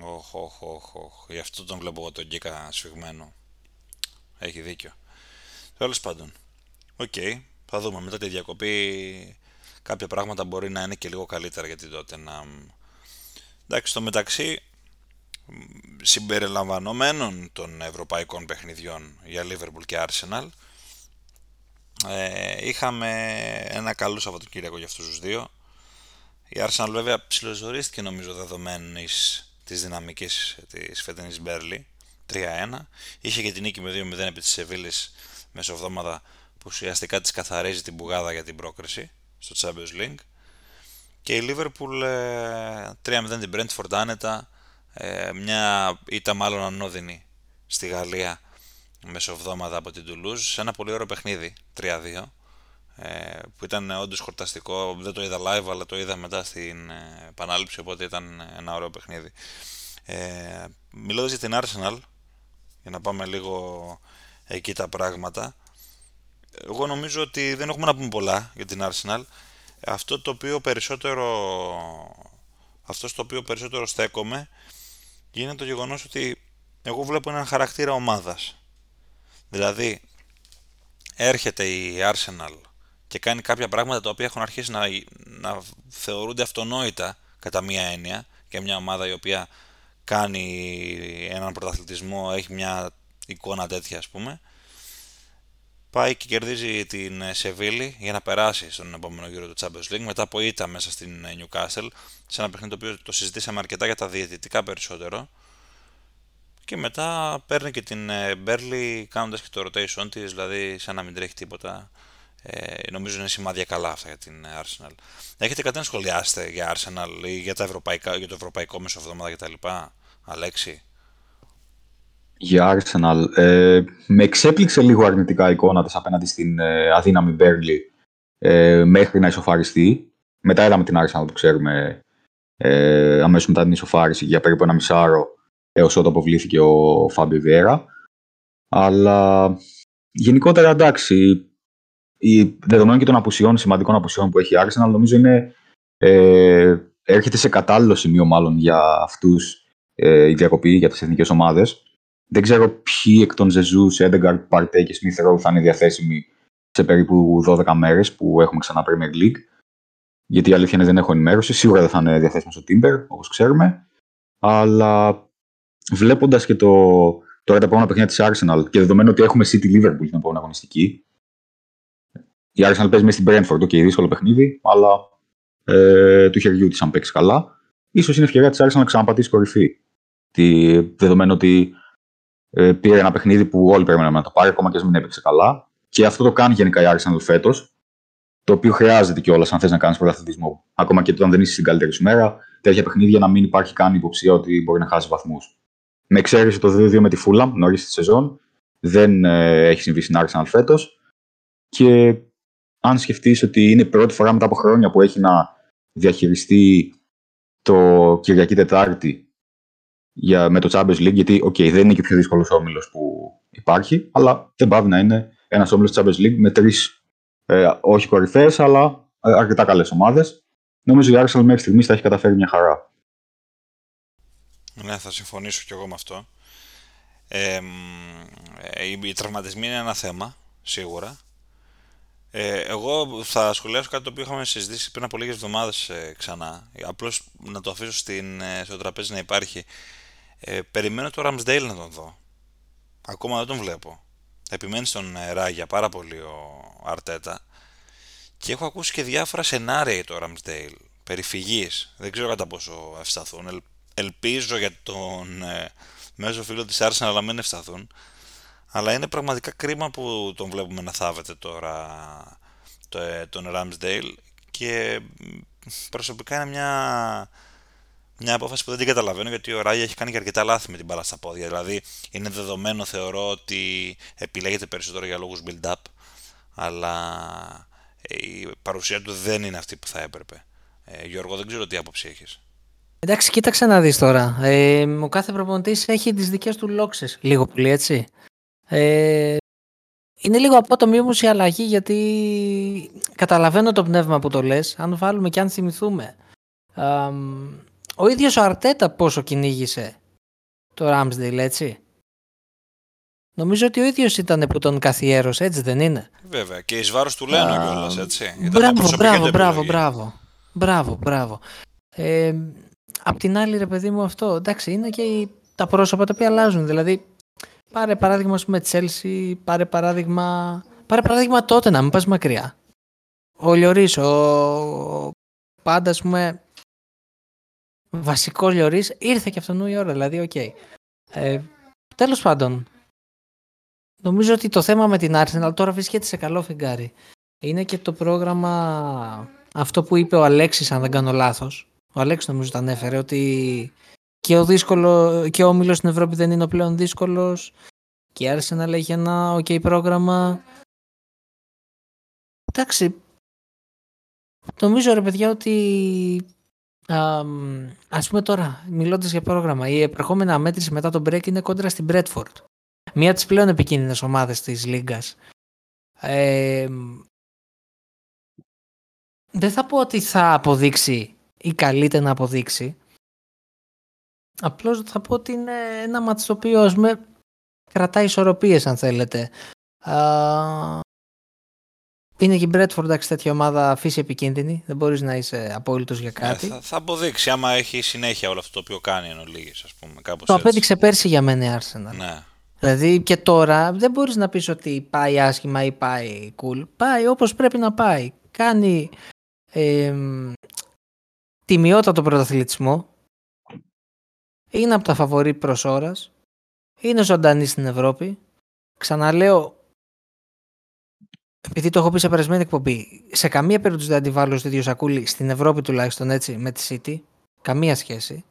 Οχ, οχ, οχ, οχ. Γι' αυτό τον βλέπω εγώ τον Γκίκα σφιγμένο. Έχει δίκιο. Τέλος πάντων. OK. Okay. Θα δούμε μετά τη διακοπή κάποια πράγματα μπορεί να είναι και λίγο καλύτερα γιατί τότε να... Εντάξει, στο μεταξύ συμπεριλαμβανομένων των ευρωπαϊκών παιχνιδιών για Liverpool και Arsenal ε, είχαμε ένα καλό Σαββατοκύριακο για αυτούς τους δύο. Η Arsenal βέβαια ψιλοζορίστηκε νομίζω δεδομένης της δυναμικής της φετινής Μπέρλι 3-1 είχε και την νίκη με 2-0 επί της Σεβίλης μεσοβδόμαδα που ουσιαστικά της καθαρίζει την μπουγάδα για την πρόκριση στο Champions League. Και η Liverpool 3-0 ε, την Brentford άνετα, ε, μια ήττα μάλλον ανώδυνη στη Γαλλία μεσοβδόμαδα από την Toulouse σε ένα πολύ ωραίο παιχνίδι, 3-2 ε, που ήταν όντως χορταστικό, δεν το είδα live αλλά το είδα μετά στην επανάληψη οπότε ήταν ένα ωραίο παιχνίδι. Ε, μιλώντας για την Arsenal, για να πάμε λίγο εκεί τα πράγματα, εγώ νομίζω ότι δεν έχουμε να πούμε πολλά για την Arsenal. Αυτό το οποίο περισσότερο, αυτός στο οποίο περισσότερο στέκομαι είναι το γεγονός ότι εγώ βλέπω έναν χαρακτήρα ομάδας. Δηλαδή, έρχεται η Arsenal και κάνει κάποια πράγματα τα οποία έχουν αρχίσει να, να θεωρούνται αυτονόητα κατά μία έννοια και μια ομάδα η οποία κάνει έναν πρωταθλητισμό, έχει μια εικόνα τέτοια ας πούμε πάει και κερδίζει την ε, Σεβίλη για να περάσει στον επόμενο γύρο του Champions League. Μετά από ήττα μέσα στην ε, Newcastle σε ένα παιχνίδι το οποίο το συζητήσαμε αρκετά για τα διαιτητικά περισσότερο. Και μετά παίρνει και την Μπέρλι ε, κάνοντας και το rotation της δηλαδή σαν να μην τρέχει τίποτα. Ε, νομίζω είναι σημάδια καλά αυτά για την Arsenal. Έχετε κάτι να σχολιάσετε για Arsenal ή για, τα ευρωπαϊκά, για το ευρωπαϊκό μεσοβδομάδα κτλ. Αλέξη για Arsenal. Ε, με εξέπληξε λίγο αρνητικά η εικόνα της απέναντι στην ε, αδύναμη Μπέρλι ε, μέχρι να ισοφαριστεί. Μετά είδαμε την Arsenal που ξέρουμε ε, αμέσως μετά την ισοφάριση για περίπου ένα μισάρο έως όταν αποβλήθηκε ο Φάμπιο Βιέρα. Αλλά γενικότερα εντάξει, η, δεδομένου και των απουσιών, σημαντικών απουσιών που έχει η Arsenal, νομίζω είναι, ε, έρχεται σε κατάλληλο σημείο μάλλον για αυτούς ε, η διακοπή για τις εθνικές ομάδες. Δεν ξέρω ποιοι εκ των Ζεζούς, Έντεγκαρτ, Παρτέ και Σμιθ Rowe θα είναι διαθέσιμοι σε περίπου 12 μέρες που έχουμε ξανά Premier League. Γιατί η αλήθεια είναι δεν έχω ενημέρωση. Σίγουρα δεν θα είναι διαθέσιμο στο Timber, όπως ξέρουμε. Αλλά βλέποντας και το, τώρα τα επόμενα παιχνίδια της Arsenal και δεδομένου ότι έχουμε City Liverpool την επόμενη αγωνιστική. Η Arsenal παίζει μέσα στην Brentford, το okay, δύσκολο παιχνίδι, αλλά ε, του χεριού της αν παίξει καλά. σω είναι ευκαιρία της Arsenal να ξαναπατήσει κορυφή. Τη, δεδομένου ότι ε, πήρε ένα παιχνίδι που όλοι περιμέναμε να το πάρει, ακόμα και αν μην έπαιξε καλά. Και αυτό το κάνει γενικά η Arsenal φέτος, το οποίο χρειάζεται κιόλας αν θες να κάνεις πρωταθλητισμό. Ακόμα και όταν δεν είσαι στην καλύτερη σου μέρα, τέτοια παιχνίδια να μην υπάρχει καν υποψία ότι μπορεί να χάσει βαθμούς. Με εξαίρεση το 2-2 με τη Fulham νωρίς τη σεζόν, δεν ε, έχει συμβεί στην Arsenal φέτος. Και αν σκεφτείς ότι είναι η πρώτη φορά μετά από χρόνια που έχει να διαχειριστεί το Κυριακή Τετάρτη για, με το Champions League, γιατί okay, δεν είναι και ο πιο δύσκολος όμιλος που υπάρχει, αλλά δεν πάβει να είναι ένας όμιλος Champions League με τρεις ε, όχι κορυφαίες, αλλά ε, αρκετά καλές ομάδες. Νομίζω η Arsenal μέχρι στιγμής θα έχει καταφέρει μια χαρά. Ναι, θα συμφωνήσω κι εγώ με αυτό. Ε, οι τραυματισμοί είναι ένα θέμα, σίγουρα. Ε, εγώ θα σχολιάσω κάτι το οποίο είχαμε συζητήσει πριν από λίγες εβδομάδες ε, ξανά. Απλώς να το αφήσω στην, ε, στο τραπέζι να υπάρχει. Ε, περιμένω το Ramsdale να τον δω. Ακόμα δεν τον βλέπω. Επιμένει στον ε, Ράγια πάρα πολύ ο Αρτέτα. Και έχω ακούσει και διάφορα σενάρια για το Ramsdale. περιφυγής. Δεν ξέρω κατά πόσο ευσταθούν. ελπίζω για τον ε, μέσο φίλο της Arsenal να μην ευσταθούν. Αλλά είναι πραγματικά κρίμα που τον βλέπουμε να θάβεται τώρα το, ε, τον Ramsdale και προσωπικά είναι μια, μια απόφαση που δεν την καταλαβαίνω γιατί ο Ράγια έχει κάνει και αρκετά λάθη με την μπάλα στα πόδια. Δηλαδή είναι δεδομένο θεωρώ ότι επιλέγεται περισσότερο για λόγους build-up αλλά η παρουσία του δεν είναι αυτή που θα έπρεπε. Ε, Γιώργο, δεν ξέρω τι άποψη έχεις. Εντάξει, κοίταξε να δεις τώρα. Ε, ο κάθε προπονητής έχει τις δικές του λόξες, λίγο πολύ έτσι. Ε, είναι λίγο απότομη όμως η αλλαγή γιατί καταλαβαίνω το πνεύμα που το λες. Αν βάλουμε και αν θυμηθούμε. Ο ίδιος ο Αρτέτα πόσο κυνήγησε το Ramsdale έτσι; Νομίζω ότι ο ίδιος ήταν που τον καθιέρωσε, έτσι δεν είναι; Βέβαια. Και εις βάρος του λένε κιόλας, έτσι. Μπράβο, μπράβο, μπράβο, μπράβο. Μπράβο, μπράβο. Ε, απ' την άλλη, ρε παιδί μου, αυτό εντάξει, είναι και τα πρόσωπα τα οποία αλλάζουν. Δηλαδή, Πάρε παράδειγμα, με Chelsea, πάρε παράδειγμα, πάρε παράδειγμα τότε να μην πας μακριά. Ο Λορίς, ο πάντα, ας πούμε, βασικό Λορίς, ήρθε και αυτόν η ώρα, δηλαδή, OK. Okay. Ε, τέλος πάντων, νομίζω ότι το θέμα με την Arsenal τώρα βρίσκεται σε καλό φεγγάρι. Είναι και το πρόγραμμα αυτό που είπε ο Αλέξης, αν δεν κάνω λάθος. Ο Αλέξης νομίζω το ανέφερε, ότι και ο, δύσκολο, και ο όμιλος στην Ευρώπη δεν είναι ο πλέον δύσκολος και η Arsenal έχει ένα ok πρόγραμμα. Εντάξει, νομίζω ρε παιδιά ότι α, ας πούμε τώρα, μιλώντας για πρόγραμμα, η επερχόμενη αμέτρηση μετά τον break είναι κόντρα στην Bradford. Μία από τις πλέον επικίνδυνες ομάδες της Λίγκας. Ε, δεν θα πω ότι θα αποδείξει ή καλείται να αποδείξει, Απλώς θα πω ότι είναι ένα μάτι το οποίο με κρατάει ισορροπίες αν θέλετε. Είναι και η Bradford εντάξει τέτοια ομάδα φύση επικίνδυνη. Δεν μπορείς να είσαι απόλυτος για ναι, κάτι. θα, θα, αποδείξει άμα έχει συνέχεια όλο αυτό το οποίο κάνει εν ολίγης, ας πούμε. Κάπως το απέδειξε πέρσι για μένα η Arsenal. Ναι. Δηλαδή και τώρα δεν μπορείς να πεις ότι πάει άσχημα ή πάει cool. Πάει όπως πρέπει να πάει. Κάνει ε, τιμιότατο πρωταθλητισμό είναι από τα φαβορή προς ώρας, είναι ζωντανή στην Ευρώπη. Ξαναλέω, επειδή το έχω πει σε περασμένη εκπομπή, σε καμία περίπτωση δεν αντιβάλλω στο ίδιο σακούλι, στην Ευρώπη τουλάχιστον έτσι, με τη City. Καμία σχέση.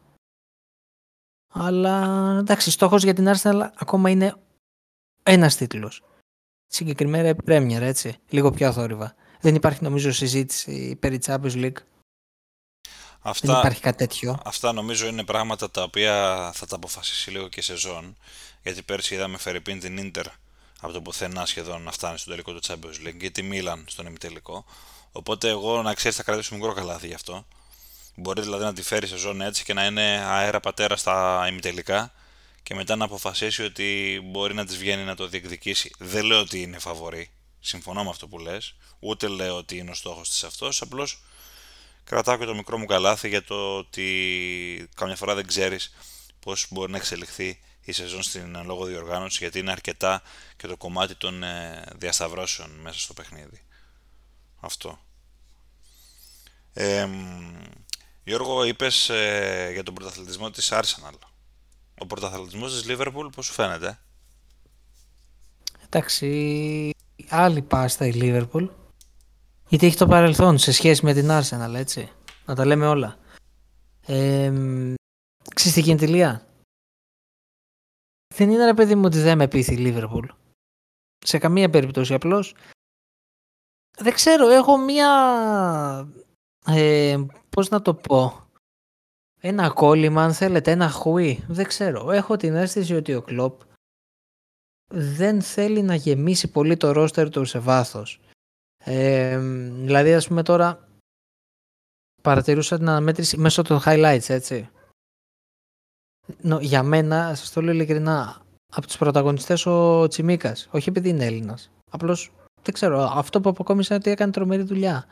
Αλλά εντάξει, στόχος για την Arsenal ακόμα είναι ένας τίτλος. Συγκεκριμένα η Premier, έτσι. Λίγο πιο αθόρυβα. Δεν υπάρχει νομίζω συζήτηση περί Champions League. Αυτά, Δεν υπάρχει κάτι τέτοιο. Αυτά νομίζω είναι πράγματα τα οποία θα τα αποφασίσει λίγο και σεζόν. Γιατί πέρσι είδαμε Φερρυπίν την Ίντερ από το πουθενά σχεδόν να φτάνει στο τελικό του Champions League και τη Μίλαν στον ημιτελικό. Οπότε εγώ να ξέρεις θα κρατήσω μικρό καλάθι γι' αυτό. Μπορεί δηλαδή να τη φέρει σεζόν έτσι και να είναι αέρα πατέρα στα ημιτελικά και μετά να αποφασίσει ότι μπορεί να της βγαίνει να το διεκδικήσει. Δεν λέω ότι είναι φαβορή. Συμφωνώ με αυτό που λες. Ούτε λέω ότι είναι ο στόχος της αυτός. Απλώς κρατάω και το μικρό μου καλάθι για το ότι καμιά φορά δεν ξέρεις πώς μπορεί να εξελιχθεί η σεζόν στην λόγω διοργάνωσης γιατί είναι αρκετά και το κομμάτι των ε, διασταυρώσεων μέσα στο παιχνίδι. Αυτό. Ε, Γιώργο, είπες ε, για τον πρωταθλητισμό της Arsenal. Ο πρωταθλητισμός της Liverpool πώς σου φαίνεται; Εντάξει, άλλη πάστα η Liverpool. Γιατί έχει το παρελθόν σε σχέση με την Arsenal, έτσι. Να τα λέμε όλα. Ε, ξέρεις τι γίνεται Δεν είναι ρε παιδί μου ότι δεν με πείθει η Liverpool. Σε καμία περίπτωση απλώς. Δεν ξέρω, έχω μία... Ε, πώς να το πω. Ένα κόλλημα αν θέλετε, ένα χουί. Δεν ξέρω. Έχω την αίσθηση ότι ο Κλόπ δεν θέλει να γεμίσει πολύ το ρόστερ του σε βάθος. Ε, δηλαδή, ας πούμε τώρα παρατηρούσα την αναμέτρηση μέσω των highlights, έτσι. Για μένα, σας το λέω ειλικρινά, από τους πρωταγωνιστές ο Τσιμίκας, όχι επειδή είναι Έλληνας. Απλώς, δεν ξέρω, αυτό που αποκόμισα ότι έκανε τρομερή δουλειά.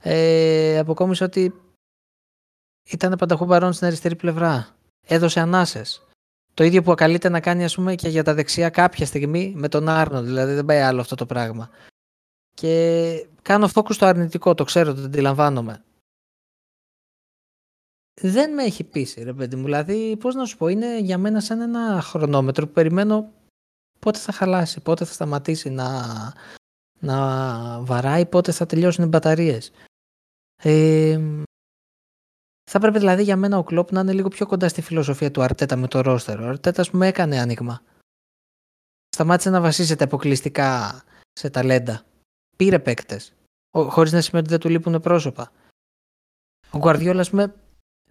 Ε, αποκόμισα ότι ήταν πανταχού παρόν στην αριστερή πλευρά. Έδωσε ανάσες. Το ίδιο που ακαλείται να κάνει ας πούμε και για τα δεξιά κάποια στιγμή με τον Άρνο, δηλαδή δεν πάει άλλο αυτό το πράγμα. Και κάνω focus στο αρνητικό, το ξέρω, το αντιλαμβάνομαι. Δεν με έχει πείσει, ρε παιδί μου. Δηλαδή, πώς να σου πω, είναι για μένα σαν ένα χρονόμετρο που περιμένω πότε θα χαλάσει, πότε θα σταματήσει να, να βαράει, πότε θα τελειώσουν οι μπαταρίες. Ε, θα πρέπει δηλαδή για μένα ο Κλόπ να είναι λίγο πιο κοντά στη φιλοσοφία του Αρτέτα με το ρόστερ. Ο Αρτέτα μου έκανε άνοιγμα. Σταμάτησε να βασίζεται αποκλειστικά σε ταλέντα. Πήρε παίκτες. Χωρίς να σημαίνει ότι δεν του λείπουν πρόσωπα. Ο Γκουαρδιόλα με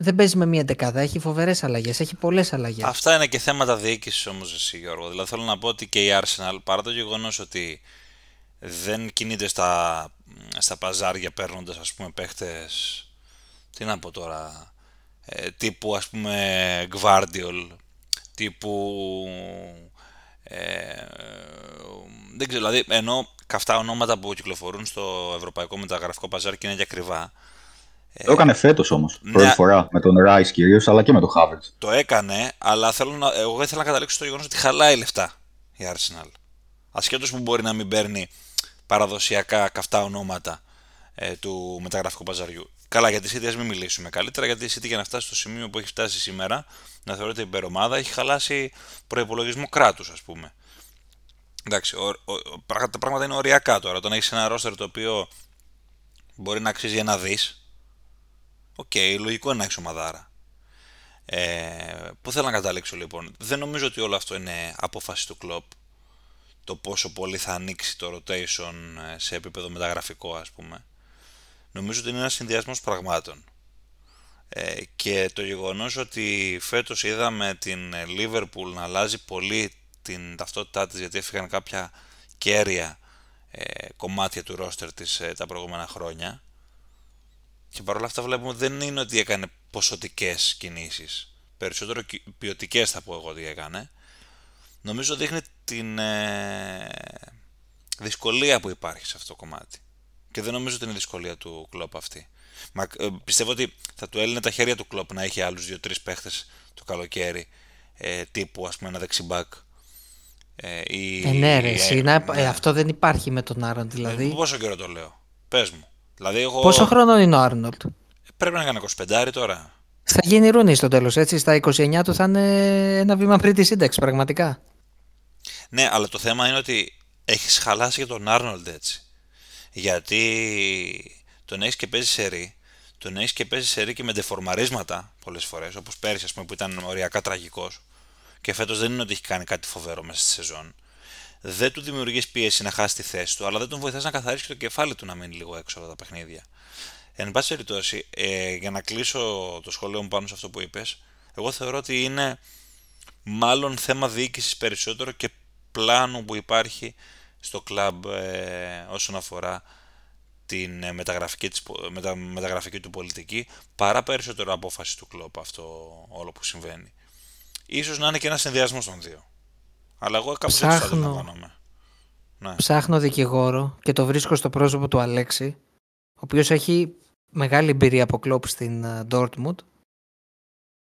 δεν παίζει με μία δεκάδα. Έχει φοβερές αλλαγές. Έχει πολλές αλλαγές. Αυτά είναι και θέματα διοίκησης όμως, εσύ Γιώργο. Δηλαδή θέλω να πω ότι και η Arsenal παρά το γεγονός ότι δεν κινείται στα, στα παζάρια παίρνοντας ας πούμε παίχτες. Τι να πω τώρα. Ε, τύπου ας πούμε Gvardiol τύπου ε, δεν ξέρω, δηλαδή ενώ καυτά ονόματα που κυκλοφορούν στο ευρωπαϊκό μεταγραφικό παζάρι και είναι και ακριβά το έκανε φέτος όμως. Ναι, πρώτη φορά. Με τον Ράι κυρίως, αλλά και με τον Χάβερτ. Το έκανε, αλλά θέλω να, εγώ ήθελα να καταλήξω στο γεγονός ότι χαλάει λεφτά η Arsenal. Ασχέτως που μπορεί να μην παίρνει παραδοσιακά καυτά ονόματα ε, του μεταγραφικού παζαριού. Καλά, για τη City ας μην μιλήσουμε καλύτερα, γιατί η City για να φτάσει στο σημείο που έχει φτάσει σήμερα, να θεωρείται υπερομάδα, έχει χαλάσει προπολογισμό κράτους, ας πούμε. Εντάξει, ο, ο, τα πράγματα είναι οριακά τώρα. Όταν έχεις ένα ρόστερ το οποίο μπορεί να αξίζει ένα δις, OK, okay, λογικό είναι να έχεις ομαδάρα. Ε, πού θέλω να καταλήξω λοιπόν; Δεν νομίζω ότι όλο αυτό είναι απόφαση του Κλοπ. Το πόσο πολύ θα ανοίξει το rotation ε, σε επίπεδο μεταγραφικό ας πούμε. Νομίζω ότι είναι ένας συνδυασμός πραγμάτων. Ε, και το γεγονός ότι φέτος είδαμε την Liverpool να αλλάζει πολύ την ταυτότητά της γιατί έφυγαν κάποια κέρια ε, κομμάτια του ρόστερ της ε, τα προηγούμενα χρόνια και παρόλα αυτά βλέπουμε δεν είναι ότι έκανε ποσοτικές κινήσεις. Περισσότερο ποιοτικές θα πω εγώ ότι έκανε. Νομίζω δείχνει την ε, δυσκολία που υπάρχει σε αυτό το κομμάτι. Και δεν νομίζω ότι είναι δυσκολία του κλοπ αυτή. Μα, ε, πιστεύω ότι θα του έλυνε τα χέρια του κλοπ να έχει άλλους δύο-τρεις παίχτες το καλοκαίρι. Ε, τύπου ας πούμε ένα δεξιμπάκ. Ε, ή, ε, ναι, ρε, ή, ναι. αυτό δεν υπάρχει με τον Άρον δηλαδή. πόσο καιρό το λέω. Πες μου. Δηλαδή εγώ... Πόσο χρόνο είναι ο Άρνολτ; Πρέπει να κάνει 25 τώρα. Θα γίνει ρούνι στο τέλος, έτσι. Στα 29 του θα είναι ένα βήμα πριν τη σύνταξη, πραγματικά. Ναι, αλλά το θέμα είναι ότι έχεις χαλάσει για τον Άρνολτ έτσι. Γιατί τον έχεις και παίζει σε ρί, τον έχεις και παίζει σε ρί και με δεφορμαρίσματα πολλές φορές, όπως πέρυσι, ας πούμε, που ήταν οριακά τραγικός. Και φέτος δεν είναι ότι έχει κάνει κάτι φοβερό μέσα στη σεζόν δεν του δημιουργείς πίεση να χάσει τη θέση του, αλλά δεν τον βοηθάς να καθαρίσει το κεφάλι του να μείνει λίγο έξω από τα παιχνίδια. Εν πάση περιπτώσει, ε, για να κλείσω το σχολείο μου πάνω σε αυτό που είπες, εγώ θεωρώ ότι είναι μάλλον θέμα διοίκησης περισσότερο και πλάνου που υπάρχει στο κλαμπ ε, όσον αφορά την ε, μεταγραφική, της, μετα, μεταγραφική του πολιτική παρά περισσότερο απόφαση του κλόπ αυτό όλο που συμβαίνει. Ίσως να είναι και ένας συνδυασμός των δύο. Αλλά εγώ κάπως Ψάχνω... έτσι ναι. Ψάχνω δικηγόρο και το βρίσκω στο πρόσωπο του Αλέξη, ο οποίος έχει μεγάλη εμπειρία από κλόπ στην Dortmund.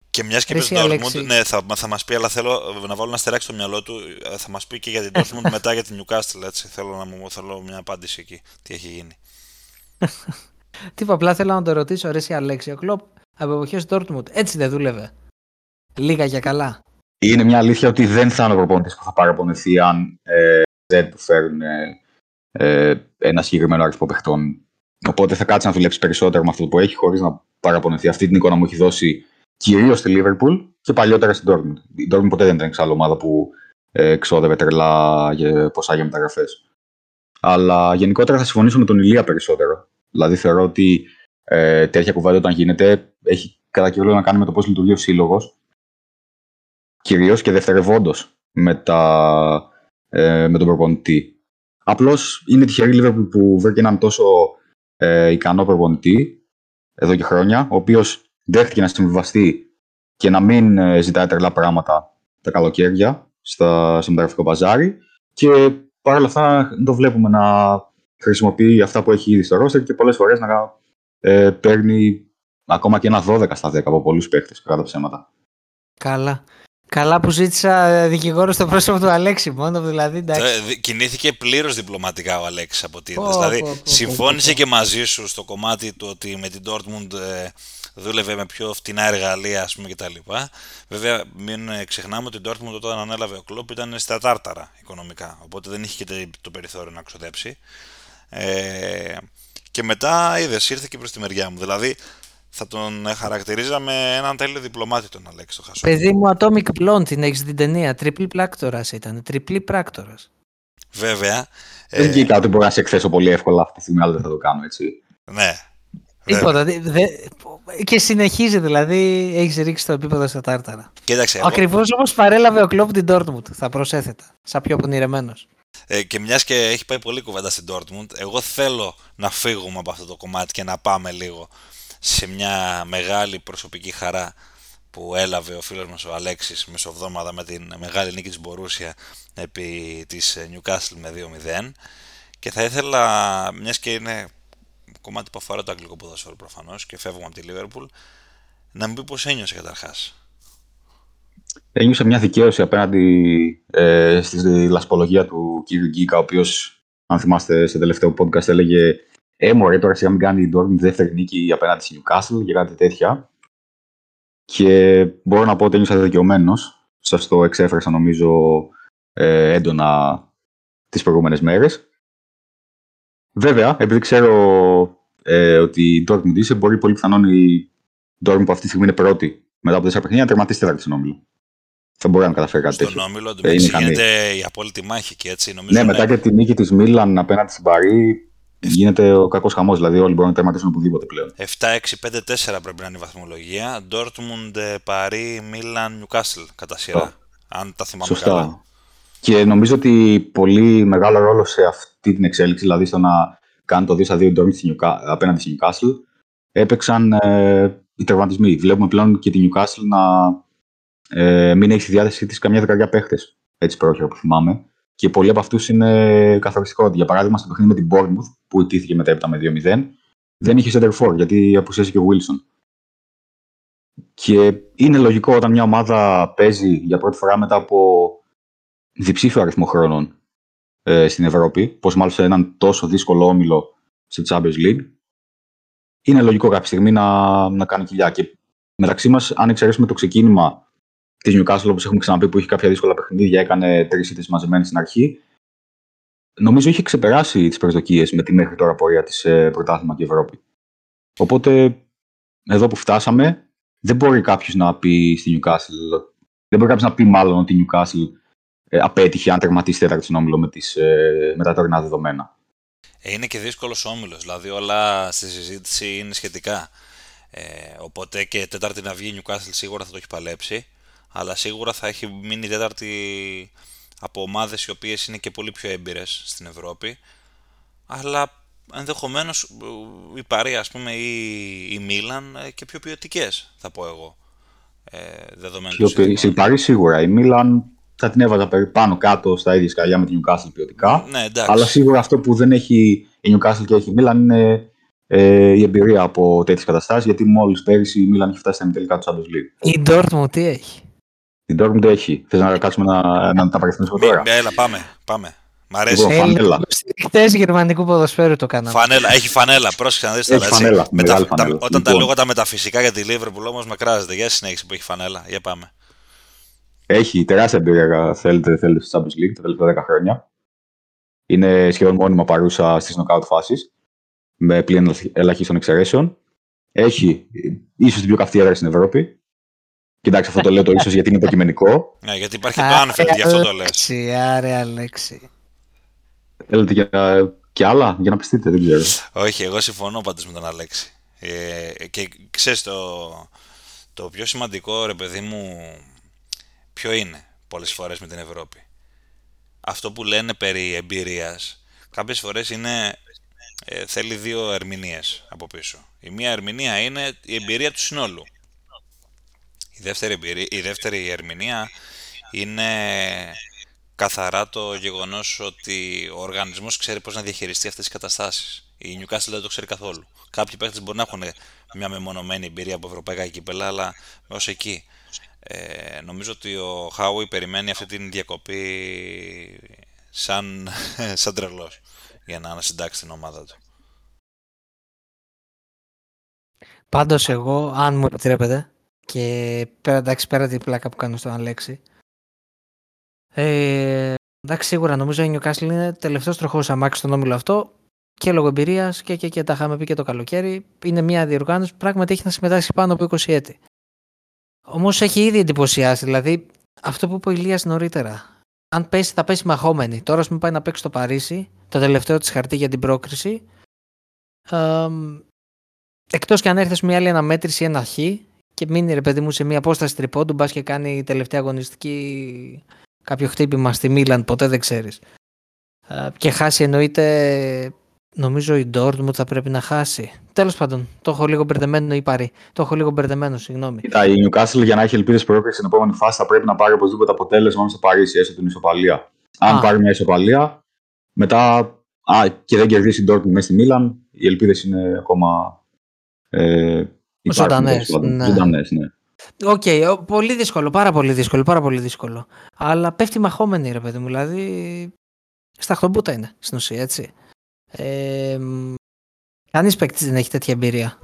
Και μιας και πει Dortmund, ναι, θα, θα μας πει, αλλά θέλω να βάλω ένα στεράκι στο μυαλό του. Ε, θα μας πει και για την Dortmund μετά για την Newcastle. Έτσι. Θέλω, να μου, θέλω μια απάντηση εκεί. Τι έχει γίνει. Τι απλά θέλω να το ρωτήσω, ρε, Αλέξη. Ο Κλοπ από εποχές Dortmund έτσι δεν δούλευε. Λίγα για καλά. Είναι μια αλήθεια ότι δεν θα είναι ο προπονητής που θα παραπονεθεί αν ε, δεν του φέρουν ε, ε, ένα συγκεκριμένο αριθμό παιχτών. Οπότε θα κάτσει να δουλέψει περισσότερο με αυτό που έχει, χωρίς να παραπονεθεί. Αυτή την εικόνα μου έχει δώσει κυρίως στη Liverpool και παλιότερα στην Dortmund. Η Dortmund ποτέ δεν ήταν εξάλλου ομάδα που ε, ξόδευε τρελά για, ποσά για μεταγραφές. Αλλά γενικότερα θα συμφωνήσω με τον Ηλία περισσότερο. Δηλαδή θεωρώ ότι ε, τέτοια κουβέντα όταν γίνεται έχει κατά κύριο να κάνει με το πώς λειτουργεί ο σύλλογος κυρίως και δευτερευόντως με, τα, ε, με τον προπονητή. Απλώς είναι τυχερή η Liverpool που βρήκε έναν τόσο ε, ικανό προπονητή εδώ και χρόνια, ο οποίος δέχτηκε να συμβιβαστεί και να μην ε, ζητάει τρελά πράγματα τα καλοκαίρια στα, στο μεταγραφικό μπαζάρι και παρόλα αυτά το βλέπουμε να χρησιμοποιεί αυτά που έχει ήδη στο ρόστερ και πολλές φορές να ε, παίρνει ακόμα και ένα 12 στα 10 από πολλούς παίχτες κατά ψέματα. Καλά. Καλά που ζήτησα δικηγόρο στο πρόσωπο του Αλέξη μόνο, δηλαδή εντάξει. Ε, Κινήθηκε πλήρως διπλωματικά ο Αλέξης από ό,τι Πω, είδες. Δηλαδή, πω, πω, πω, συμφώνησε πω. και μαζί σου στο κομμάτι του ότι με την Dortmund ε, δούλευε με πιο φτηνά εργαλεία, ας πούμε, κτλ. Βέβαια, μην ε, ξεχνάμε ότι η Dortmund όταν ανέλαβε ο Κλόπ ήταν στα τάρταρα οικονομικά. Οπότε δεν είχε και το περιθώριο να ξοδέψει. Ε, και μετά είδες, ήρθε και προς τη μεριά μου. Δηλαδή, θα τον χαρακτηρίζαμε έναν τέλειο διπλωμάτη τον Αλέξη το χασό. Παιδί μου, Atomic Blonde την έχεις την ταινία. Τριπλή πράκτορας ήταν. Τριπλή πράκτορας. Βέβαια. Δεν ε, βγήκα ότι μπορώ να σε εκθέσω πολύ εύκολα αυτή τη στιγμή, αλλά δεν θα το κάνω έτσι. ναι. Τίποτα. δε- δε- και συνεχίζει δηλαδή, έχεις ρίξει το επίπεδο στα τάρταρα. Κοίταξε, εγώ- Ακριβώς όπως παρέλαβε ο Κλόπ την Dortmund, θα προσέθετα. Σαν πιο πονηρεμένο. Ε, και μιας και έχει πάει πολύ κουβέντα στην Dortmund, εγώ θέλω να φύγουμε από αυτό το κομμάτι και να πάμε λίγο σε μια μεγάλη προσωπική χαρά που έλαβε ο φίλος μας ο Αλέξης μεσοβδόμαδα με την μεγάλη νίκη της Μπορούσια επί της ε, Newcastle με 2-0 και θα ήθελα, μιας και είναι κομμάτι που αφορά το αγγλικό ποδόσφαιρο προφανώς και φεύγουμε από τη Liverpool, να μου πει πώς ένιωσε καταρχάς. Ένιωσα μια δικαίωση απέναντι ε, στη λασπολογία του κύριου Γκίκα, ο οποίος, αν θυμάστε, σε τελευταίο podcast έλεγε Ε, μωρέ, τώρα σιγά μην κάνει η Dortmund δεύτερη νίκη απέναντι στη Newcastle και κάτι τέτοια. Και μπορώ να πω ότι ένιωσα δικαιωμένο. Σας το εξέφρασα, νομίζω, ε, έντονα τις προηγούμενες μέρες. Βέβαια, επειδή ξέρω ε, ότι η Dortmund είσαι, μπορεί πολύ πιθανόν η Dortmund που αυτή τη στιγμή είναι πρώτη μετά από τέσσερα παιχνίδια να τερματίσει τέταρτη στον όμιλο. Θα μπορεί να καταφέρει κάτι Στον τέτοιο. Όμιλο, Ε, εντωμεταξύ είναι ικανή. γίνεται η απόλυτη μάχη και έτσι νομίζω Ναι, μετά και τη νίκη της Μίλαν απέναντι στην Παρή γίνεται ο κακός χαμός. Δηλαδή, όλοι μπορούν να τερματίσουν οπουδήποτε πλέον. 7-6-5-4 πρέπει να είναι η βαθμολογία. Dortmund, ε, Παρί, Μίλαν, Newcastle κατά σειρά. Αν τα θυμάμαι Σωστά. καλά. Και νομίζω ότι πολύ μεγάλο ρόλο σε αυτή την εξέλιξη, δηλαδή στο να κάνει το 2-2 η Dortmund στη Newca- απέναντι στη Newcastle, έπαιξαν ε, οι τερματισμοί. Βλέπουμε πλέον και τη Newcastle να ε, μην έχει στη διάθεσή της καμιά δεκαετία παίχτες. Έτσι πρόχειρα που θυμάμαι. Και πολλοί από αυτούς είναι καθοριστικότητα. Για παράδειγμα, στο παιχνίδι με την Bournemouth, που ιτήθηκε μετέπειτα με 2-0, δεν είχε center for γιατί απουσίασε και ο Wilson. Και είναι λογικό όταν μια ομάδα παίζει για πρώτη φορά μετά από διψήφιο αριθμό χρόνων ε, στην Ευρώπη, πως μάλλον σε έναν τόσο δύσκολο όμιλο στο Champions League, είναι λογικό κάποια στιγμή να, να κάνει κοιλιά. Και μεταξύ μας, αν εξαιρέσουμε το ξεκίνημα της Newcastle, όπως έχουμε ξαναπεί, που είχε κάποια δύσκολα παιχνίδια, έκανε τρεις ήττες μαζεμένες στην αρχή, νομίζω είχε ξεπεράσει τις προσδοκίες με τη μέχρι τώρα πορεία της ε, πρωτάθλημα και Ευρώπη. Οπότε, εδώ που φτάσαμε, δεν μπορεί κάποιος να πει στη Newcastle, δεν μπορεί κάποιος να πει μάλλον ότι η Newcastle ε, απέτυχε αν τερματίσει τέταρτη στον όμιλο με, τις, ε, με τα τωρινά δεδομένα. Ε, είναι και δύσκολος όμιλος. Δηλαδή όλα στη συζήτηση είναι σχετικά. Ε, οπότε και τέταρτη να βγει η Newcastle σίγουρα θα το έχει παλέψει. Αλλά σίγουρα θα έχει μείνει τέταρτη από ομάδες οι οποίες είναι και πολύ πιο έμπειρες στην Ευρώπη. Αλλά ενδεχομένως η Παρή, ας πούμε, ή η Μίλαν ε, και πιο ποιοτικές, θα πω εγώ. Ε, δεδομένου του Η συστήματος. Παρή σίγουρα. Η Μίλαν θα την έβαζα περί- πάνω κάτω στα ίδια σκαλιά με την Newcastle ποιοτικά. Ναι, εντάξει. Αλλά σίγουρα αυτό που δεν έχει η Newcastle και έχει η Μίλαν είναι ε, η εμπειρία από τέτοιες καταστάσεις. Γιατί μόλις πέρυσι η Μίλαν έχει φτάσει στα τελικά του Champions League. Η Dortmund τι έχει; Την Dortmund έχει. Θες να κάτσουμε να, να τα παρακολουθήσουμε Μη- τώρα. έλα, πάμε. πάμε. Μ' αρέσει. Λοιπόν, φανέλα. Χθες γερμανικού ποδοσφαίρου το κάναμε. Φανέλα, έχει φανέλα. Πρόσεξε να δεις τώρα. Έχει έτσι. φανέλα, Με τα- μεγάλη τα- φανέλα. όταν τα Λοιπόν. λέω τα μεταφυσικά για τη Liverpool όμως με κράζεται. Για συνέχιση που έχει φανέλα. Για πάμε. Έχει τεράστια εμπειρία, θέλετε, θέλετε στο Champions League τα τελευταία 10 χρόνια. Είναι σχεδόν μόνιμα παρούσα στις knockout φάσεις, με πλήν ελαχίστων εξαιρέσεων. Έχει ίσως την πιο καυτή έδρα στην Ευρώπη. Κοιτάξτε, αυτό το λέω το ίσως γιατί είναι υποκειμενικό. Ναι, γιατί υπάρχει το Anfield, γι' αυτό το λες. Αλέξη, άρε Αλέξη. Θέλετε και, και άλλα για να πιστείτε, δεν ξέρω. Όχι, εγώ συμφωνώ πάντως με τον Αλέξη. Ε, και ξέρεις, το, το πιο σημαντικό, ρε παιδί μου, ποιο είναι πολλές φορές με την Ευρώπη. Αυτό που λένε περί εμπειρίας, κάποιες φορές είναι, ε, θέλει δύο ερμηνείες από πίσω. Η μία ερμηνεία είναι η εμπειρία του συνόλου. Η δεύτερη, εμπειρία, η δεύτερη ερμηνεία είναι καθαρά το γεγονός ότι ο οργανισμός ξέρει πώς να διαχειριστεί αυτές τις καταστάσεις. Η Newcastle δεν το ξέρει καθόλου. Κάποιοι παίχτες μπορεί να έχουν μια μεμονωμένη εμπειρία από ευρωπαϊκά κύπελα, αλλά ως εκεί. Ε, νομίζω ότι ο Χάουι περιμένει αυτή την διακοπή σαν, σαν τρελός για να ανασυντάξει την ομάδα του. Πάντως εγώ, αν μου επιτρέπετε, και πέρα, εντάξει, πέρα την πλάκα που κάνω στον Αλέξη, ε, εντάξει, σίγουρα νομίζω η Newcastle είναι τελευταίος τροχός αμάξι στον όμιλο αυτό και λόγω εμπειρίας και, και, και τα είχαμε πει και το καλοκαίρι. Είναι μια διοργάνωση που πράγματι έχει να συμμετάσχει πάνω από 20 έτη. Όμως έχει ήδη εντυπωσιάσει. Δηλαδή, αυτό που είπε ο Ηλίας νωρίτερα. Αν πέσει, θα πέσει μαχόμενη. Τώρα, ας πούμε, πάει να παίξει στο Παρίσι, το τελευταίο της χαρτί για την πρόκριση. Ε, Εκτός και αν έρθει μια άλλη αναμέτρηση, ένα χ και μείνει ρε παιδί μου σε μια απόσταση τριπώντου, μπας και κάνει τελευταία αγωνιστική κάποιο χτύπημα στη Μίλαν, ποτέ δεν ξέρεις. Ε, και χάσει εννοείται Νομίζω η Dortmund θα πρέπει να χάσει. Τέλος πάντων, το έχω λίγο μπερδεμένο ή πάρει. Το έχω λίγο μπερδεμένο, συγγνώμη. Κοίτα, η Newcastle για να έχει ελπίδες πρόκριση στην επόμενη φάση θα πρέπει να πάρει οπωσδήποτε αποτέλεσμα στο Παρίσι, έστω την ισοπαλία. Αν πάρει μια ισοπαλία, μετά α, και δεν κερδίσει η Dortmund μέσα στη Μίλαν, οι ελπίδες είναι ακόμα. Ε, Ζωντανές. Ναι. ναι. OK, okay, πολύ δύσκολο, πάρα πολύ δύσκολο, πάρα πολύ δύσκολο. Αλλά πέφτει μαχόμενη, ρε παιδί μου. Δηλαδή, στα χτομπούτα είναι στην ουσία, έτσι. Ε, Κανείς παίκτης δεν έχει τέτοια εμπειρία.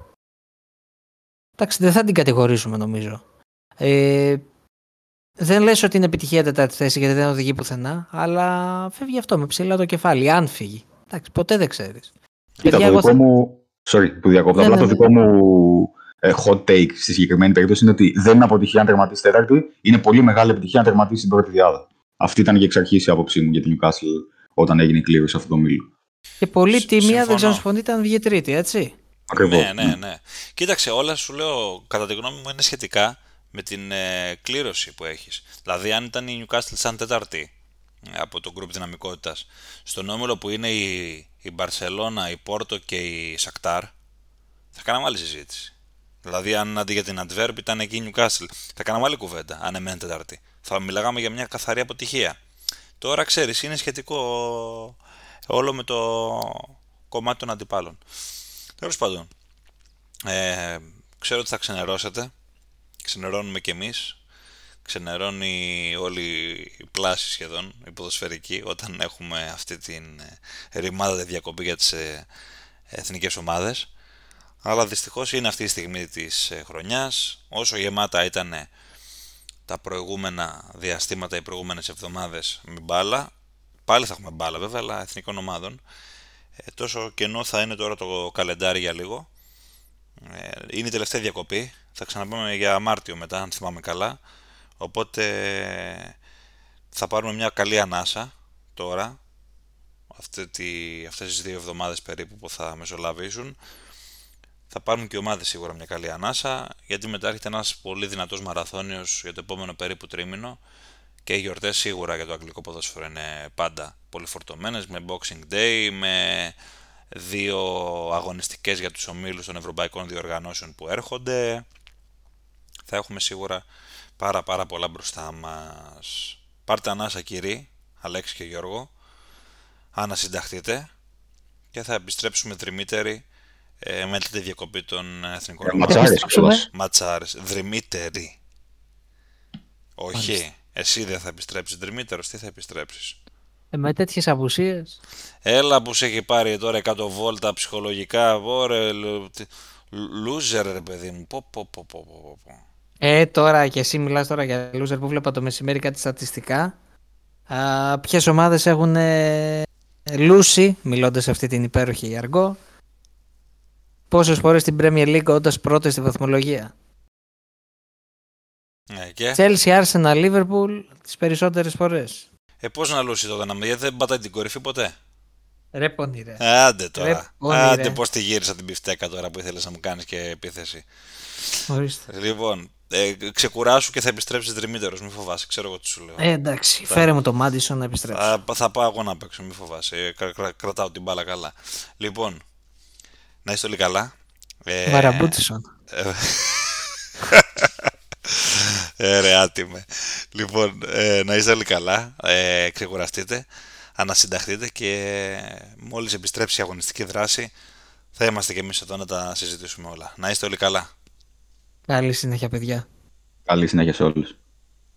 Εντάξει, δεν θα την κατηγορήσουμε νομίζω. Ε, δεν λες ότι είναι επιτυχία τέταρτη θέση γιατί δεν οδηγεί πουθενά, αλλά φεύγει αυτό με ψηλά το κεφάλι, αν φύγει. Εντάξει, ποτέ δεν ξέρεις. Κοίτα, το δικό μου. Sorry, που διακόπτω. Ναι, απλά ναι, το ναι. δικό μου ε, hot take στη συγκεκριμένη περίπτωση είναι ότι δεν είναι αποτυχία αν τερματίσει τέταρτη, είναι πολύ μεγάλη επιτυχία αν τερματίσει την πρώτη διάδα. Αυτή ήταν και εξ αρχής η άποψή μου για την Newcastle όταν έγινε η κλήρωση αυτού του μήλου. Και πολύ τιμία, δεν ξέρω συμφωνείτε, αν βγει τρίτη, έτσι. Ακριβώς. Ναι, ναι, ναι. Κοίταξε, όλα σου λέω, κατά τη γνώμη μου, είναι σχετικά με την ε, κλήρωση που έχεις. Δηλαδή, αν ήταν η Newcastle σαν τέταρτη ε, από το γκρουπ δυναμικότητας, στον όμιλο που είναι η, η Barcelona, η Πόρτο και η Σακτάρ, θα κάναμε άλλη συζήτηση. Δηλαδή, αν αντί για την Αντβέρπ ήταν εκεί η Newcastle, θα κάναμε άλλη κουβέντα, αν εμένει τέταρτη. Θα μιλάγαμε για μια καθαρή αποτυχία. Τώρα ξέρεις, είναι σχετικό όλο με το κομμάτι των αντιπάλων. Τέλος πάντων, ε, ξέρω ότι θα ξενερώσετε, ξενερώνουμε κι εμείς, ξενερώνει όλη η πλάση σχεδόν, η ποδοσφαιρική, όταν έχουμε αυτή την ε, ρημάδα διακοπή για τις ε, εθνικές ομάδες. Αλλά δυστυχώς είναι αυτή η στιγμή της ε, χρονιάς, όσο γεμάτα ήταν τα προηγούμενα διαστήματα, οι προηγούμενες εβδομάδες με μπάλα, Πάλι θα έχουμε μπάλα βέβαια, αλλά εθνικών ομάδων. Ε, τόσο κενό θα είναι τώρα το καλεντάρι για λίγο. Ε, είναι η τελευταία διακοπή. Θα ξαναπάμε για Μάρτιο μετά, αν θυμάμαι καλά. Οπότε θα πάρουμε μια καλή ανάσα τώρα. Αυτή τη, αυτές τις δύο εβδομάδες περίπου που θα μεσολαβήσουν. Θα πάρουν και οι ομάδες σίγουρα μια καλή ανάσα, γιατί μετά έρχεται ένας πολύ δυνατός μαραθώνιος για το επόμενο περίπου τρίμηνο και οι γιορτές σίγουρα για το αγγλικό ποδόσφαιρο είναι πάντα πολύ φορτωμένες με Boxing Day, με δύο αγωνιστικές για τους ομίλους των ευρωπαϊκών διοργανώσεων που έρχονται. Θα έχουμε σίγουρα πάρα πάρα πολλά μπροστά μας. Πάρτε ανάσα κύριοι, Αλέξη και Γιώργο, ανασυνταχτείτε και θα επιστρέψουμε τριμύτεροι ε, με τη διακοπή των εθνικών ε, ματσάρες. Ματσάρες. Δρυμύτεροι. Όχι. Εσύ δεν θα επιστρέψεις τριμήτερο, τι θα επιστρέψεις; Ε, με τέτοιες απουσίες. Έλα που σε έχει πάρει τώρα 100 βόλτα ψυχολογικά. Ωρε, λούζερ ρε παιδί μου. Πω, πω, πω, πω, πω. Ε, τώρα και εσύ μιλάς τώρα για loser που βλέπα το μεσημέρι κάτι στατιστικά. Ποιες ομάδες έχουν ε, λούσει, μιλώντας σε αυτή την υπέροχη αργό, πόσες φορές στην Premier League όντας πρώτη στη βαθμολογία. Ναι, και... Chelsea, Arsenal, Liverpool τις περισσότερες φορές. Ε, πώς να λούσει το να γιατί δεν πατάει την κορυφή ποτέ; Ρε πονή ρε. Άντε τώρα. Ρε, πονή, Άντε ρε. πώς τη γύρισα την πιφτέκα τώρα που ήθελες να μου κάνεις και επίθεση. Ορίστε. Λοιπόν, ε, ξεκουράσου και θα επιστρέψεις τριμήτερο, μην φοβάσαι. Ξέρω εγώ τι σου λέω. Ε, εντάξει, θα... φέρε μου το Μάντισον να επιστρέψει. Θα, θα πάω εγώ να παίξω, μην φοβάσαι. Ε, κρα, κρα, κρατάω την μπάλα καλά. Λοιπόν, να είστε όλοι καλά. Ε, Βαραμπούτσισον. Ε, ε, ρε άτιμε. Λοιπόν, ε, να είστε όλοι καλά, ε, ξεκουραστείτε, ανασυνταχτείτε και μόλις επιστρέψει η αγωνιστική δράση Θα είμαστε και εμείς εδώ να τα συζητήσουμε όλα. Να είστε όλοι καλά. Καλή συνέχεια, παιδιά. Καλή συνέχεια σε όλους.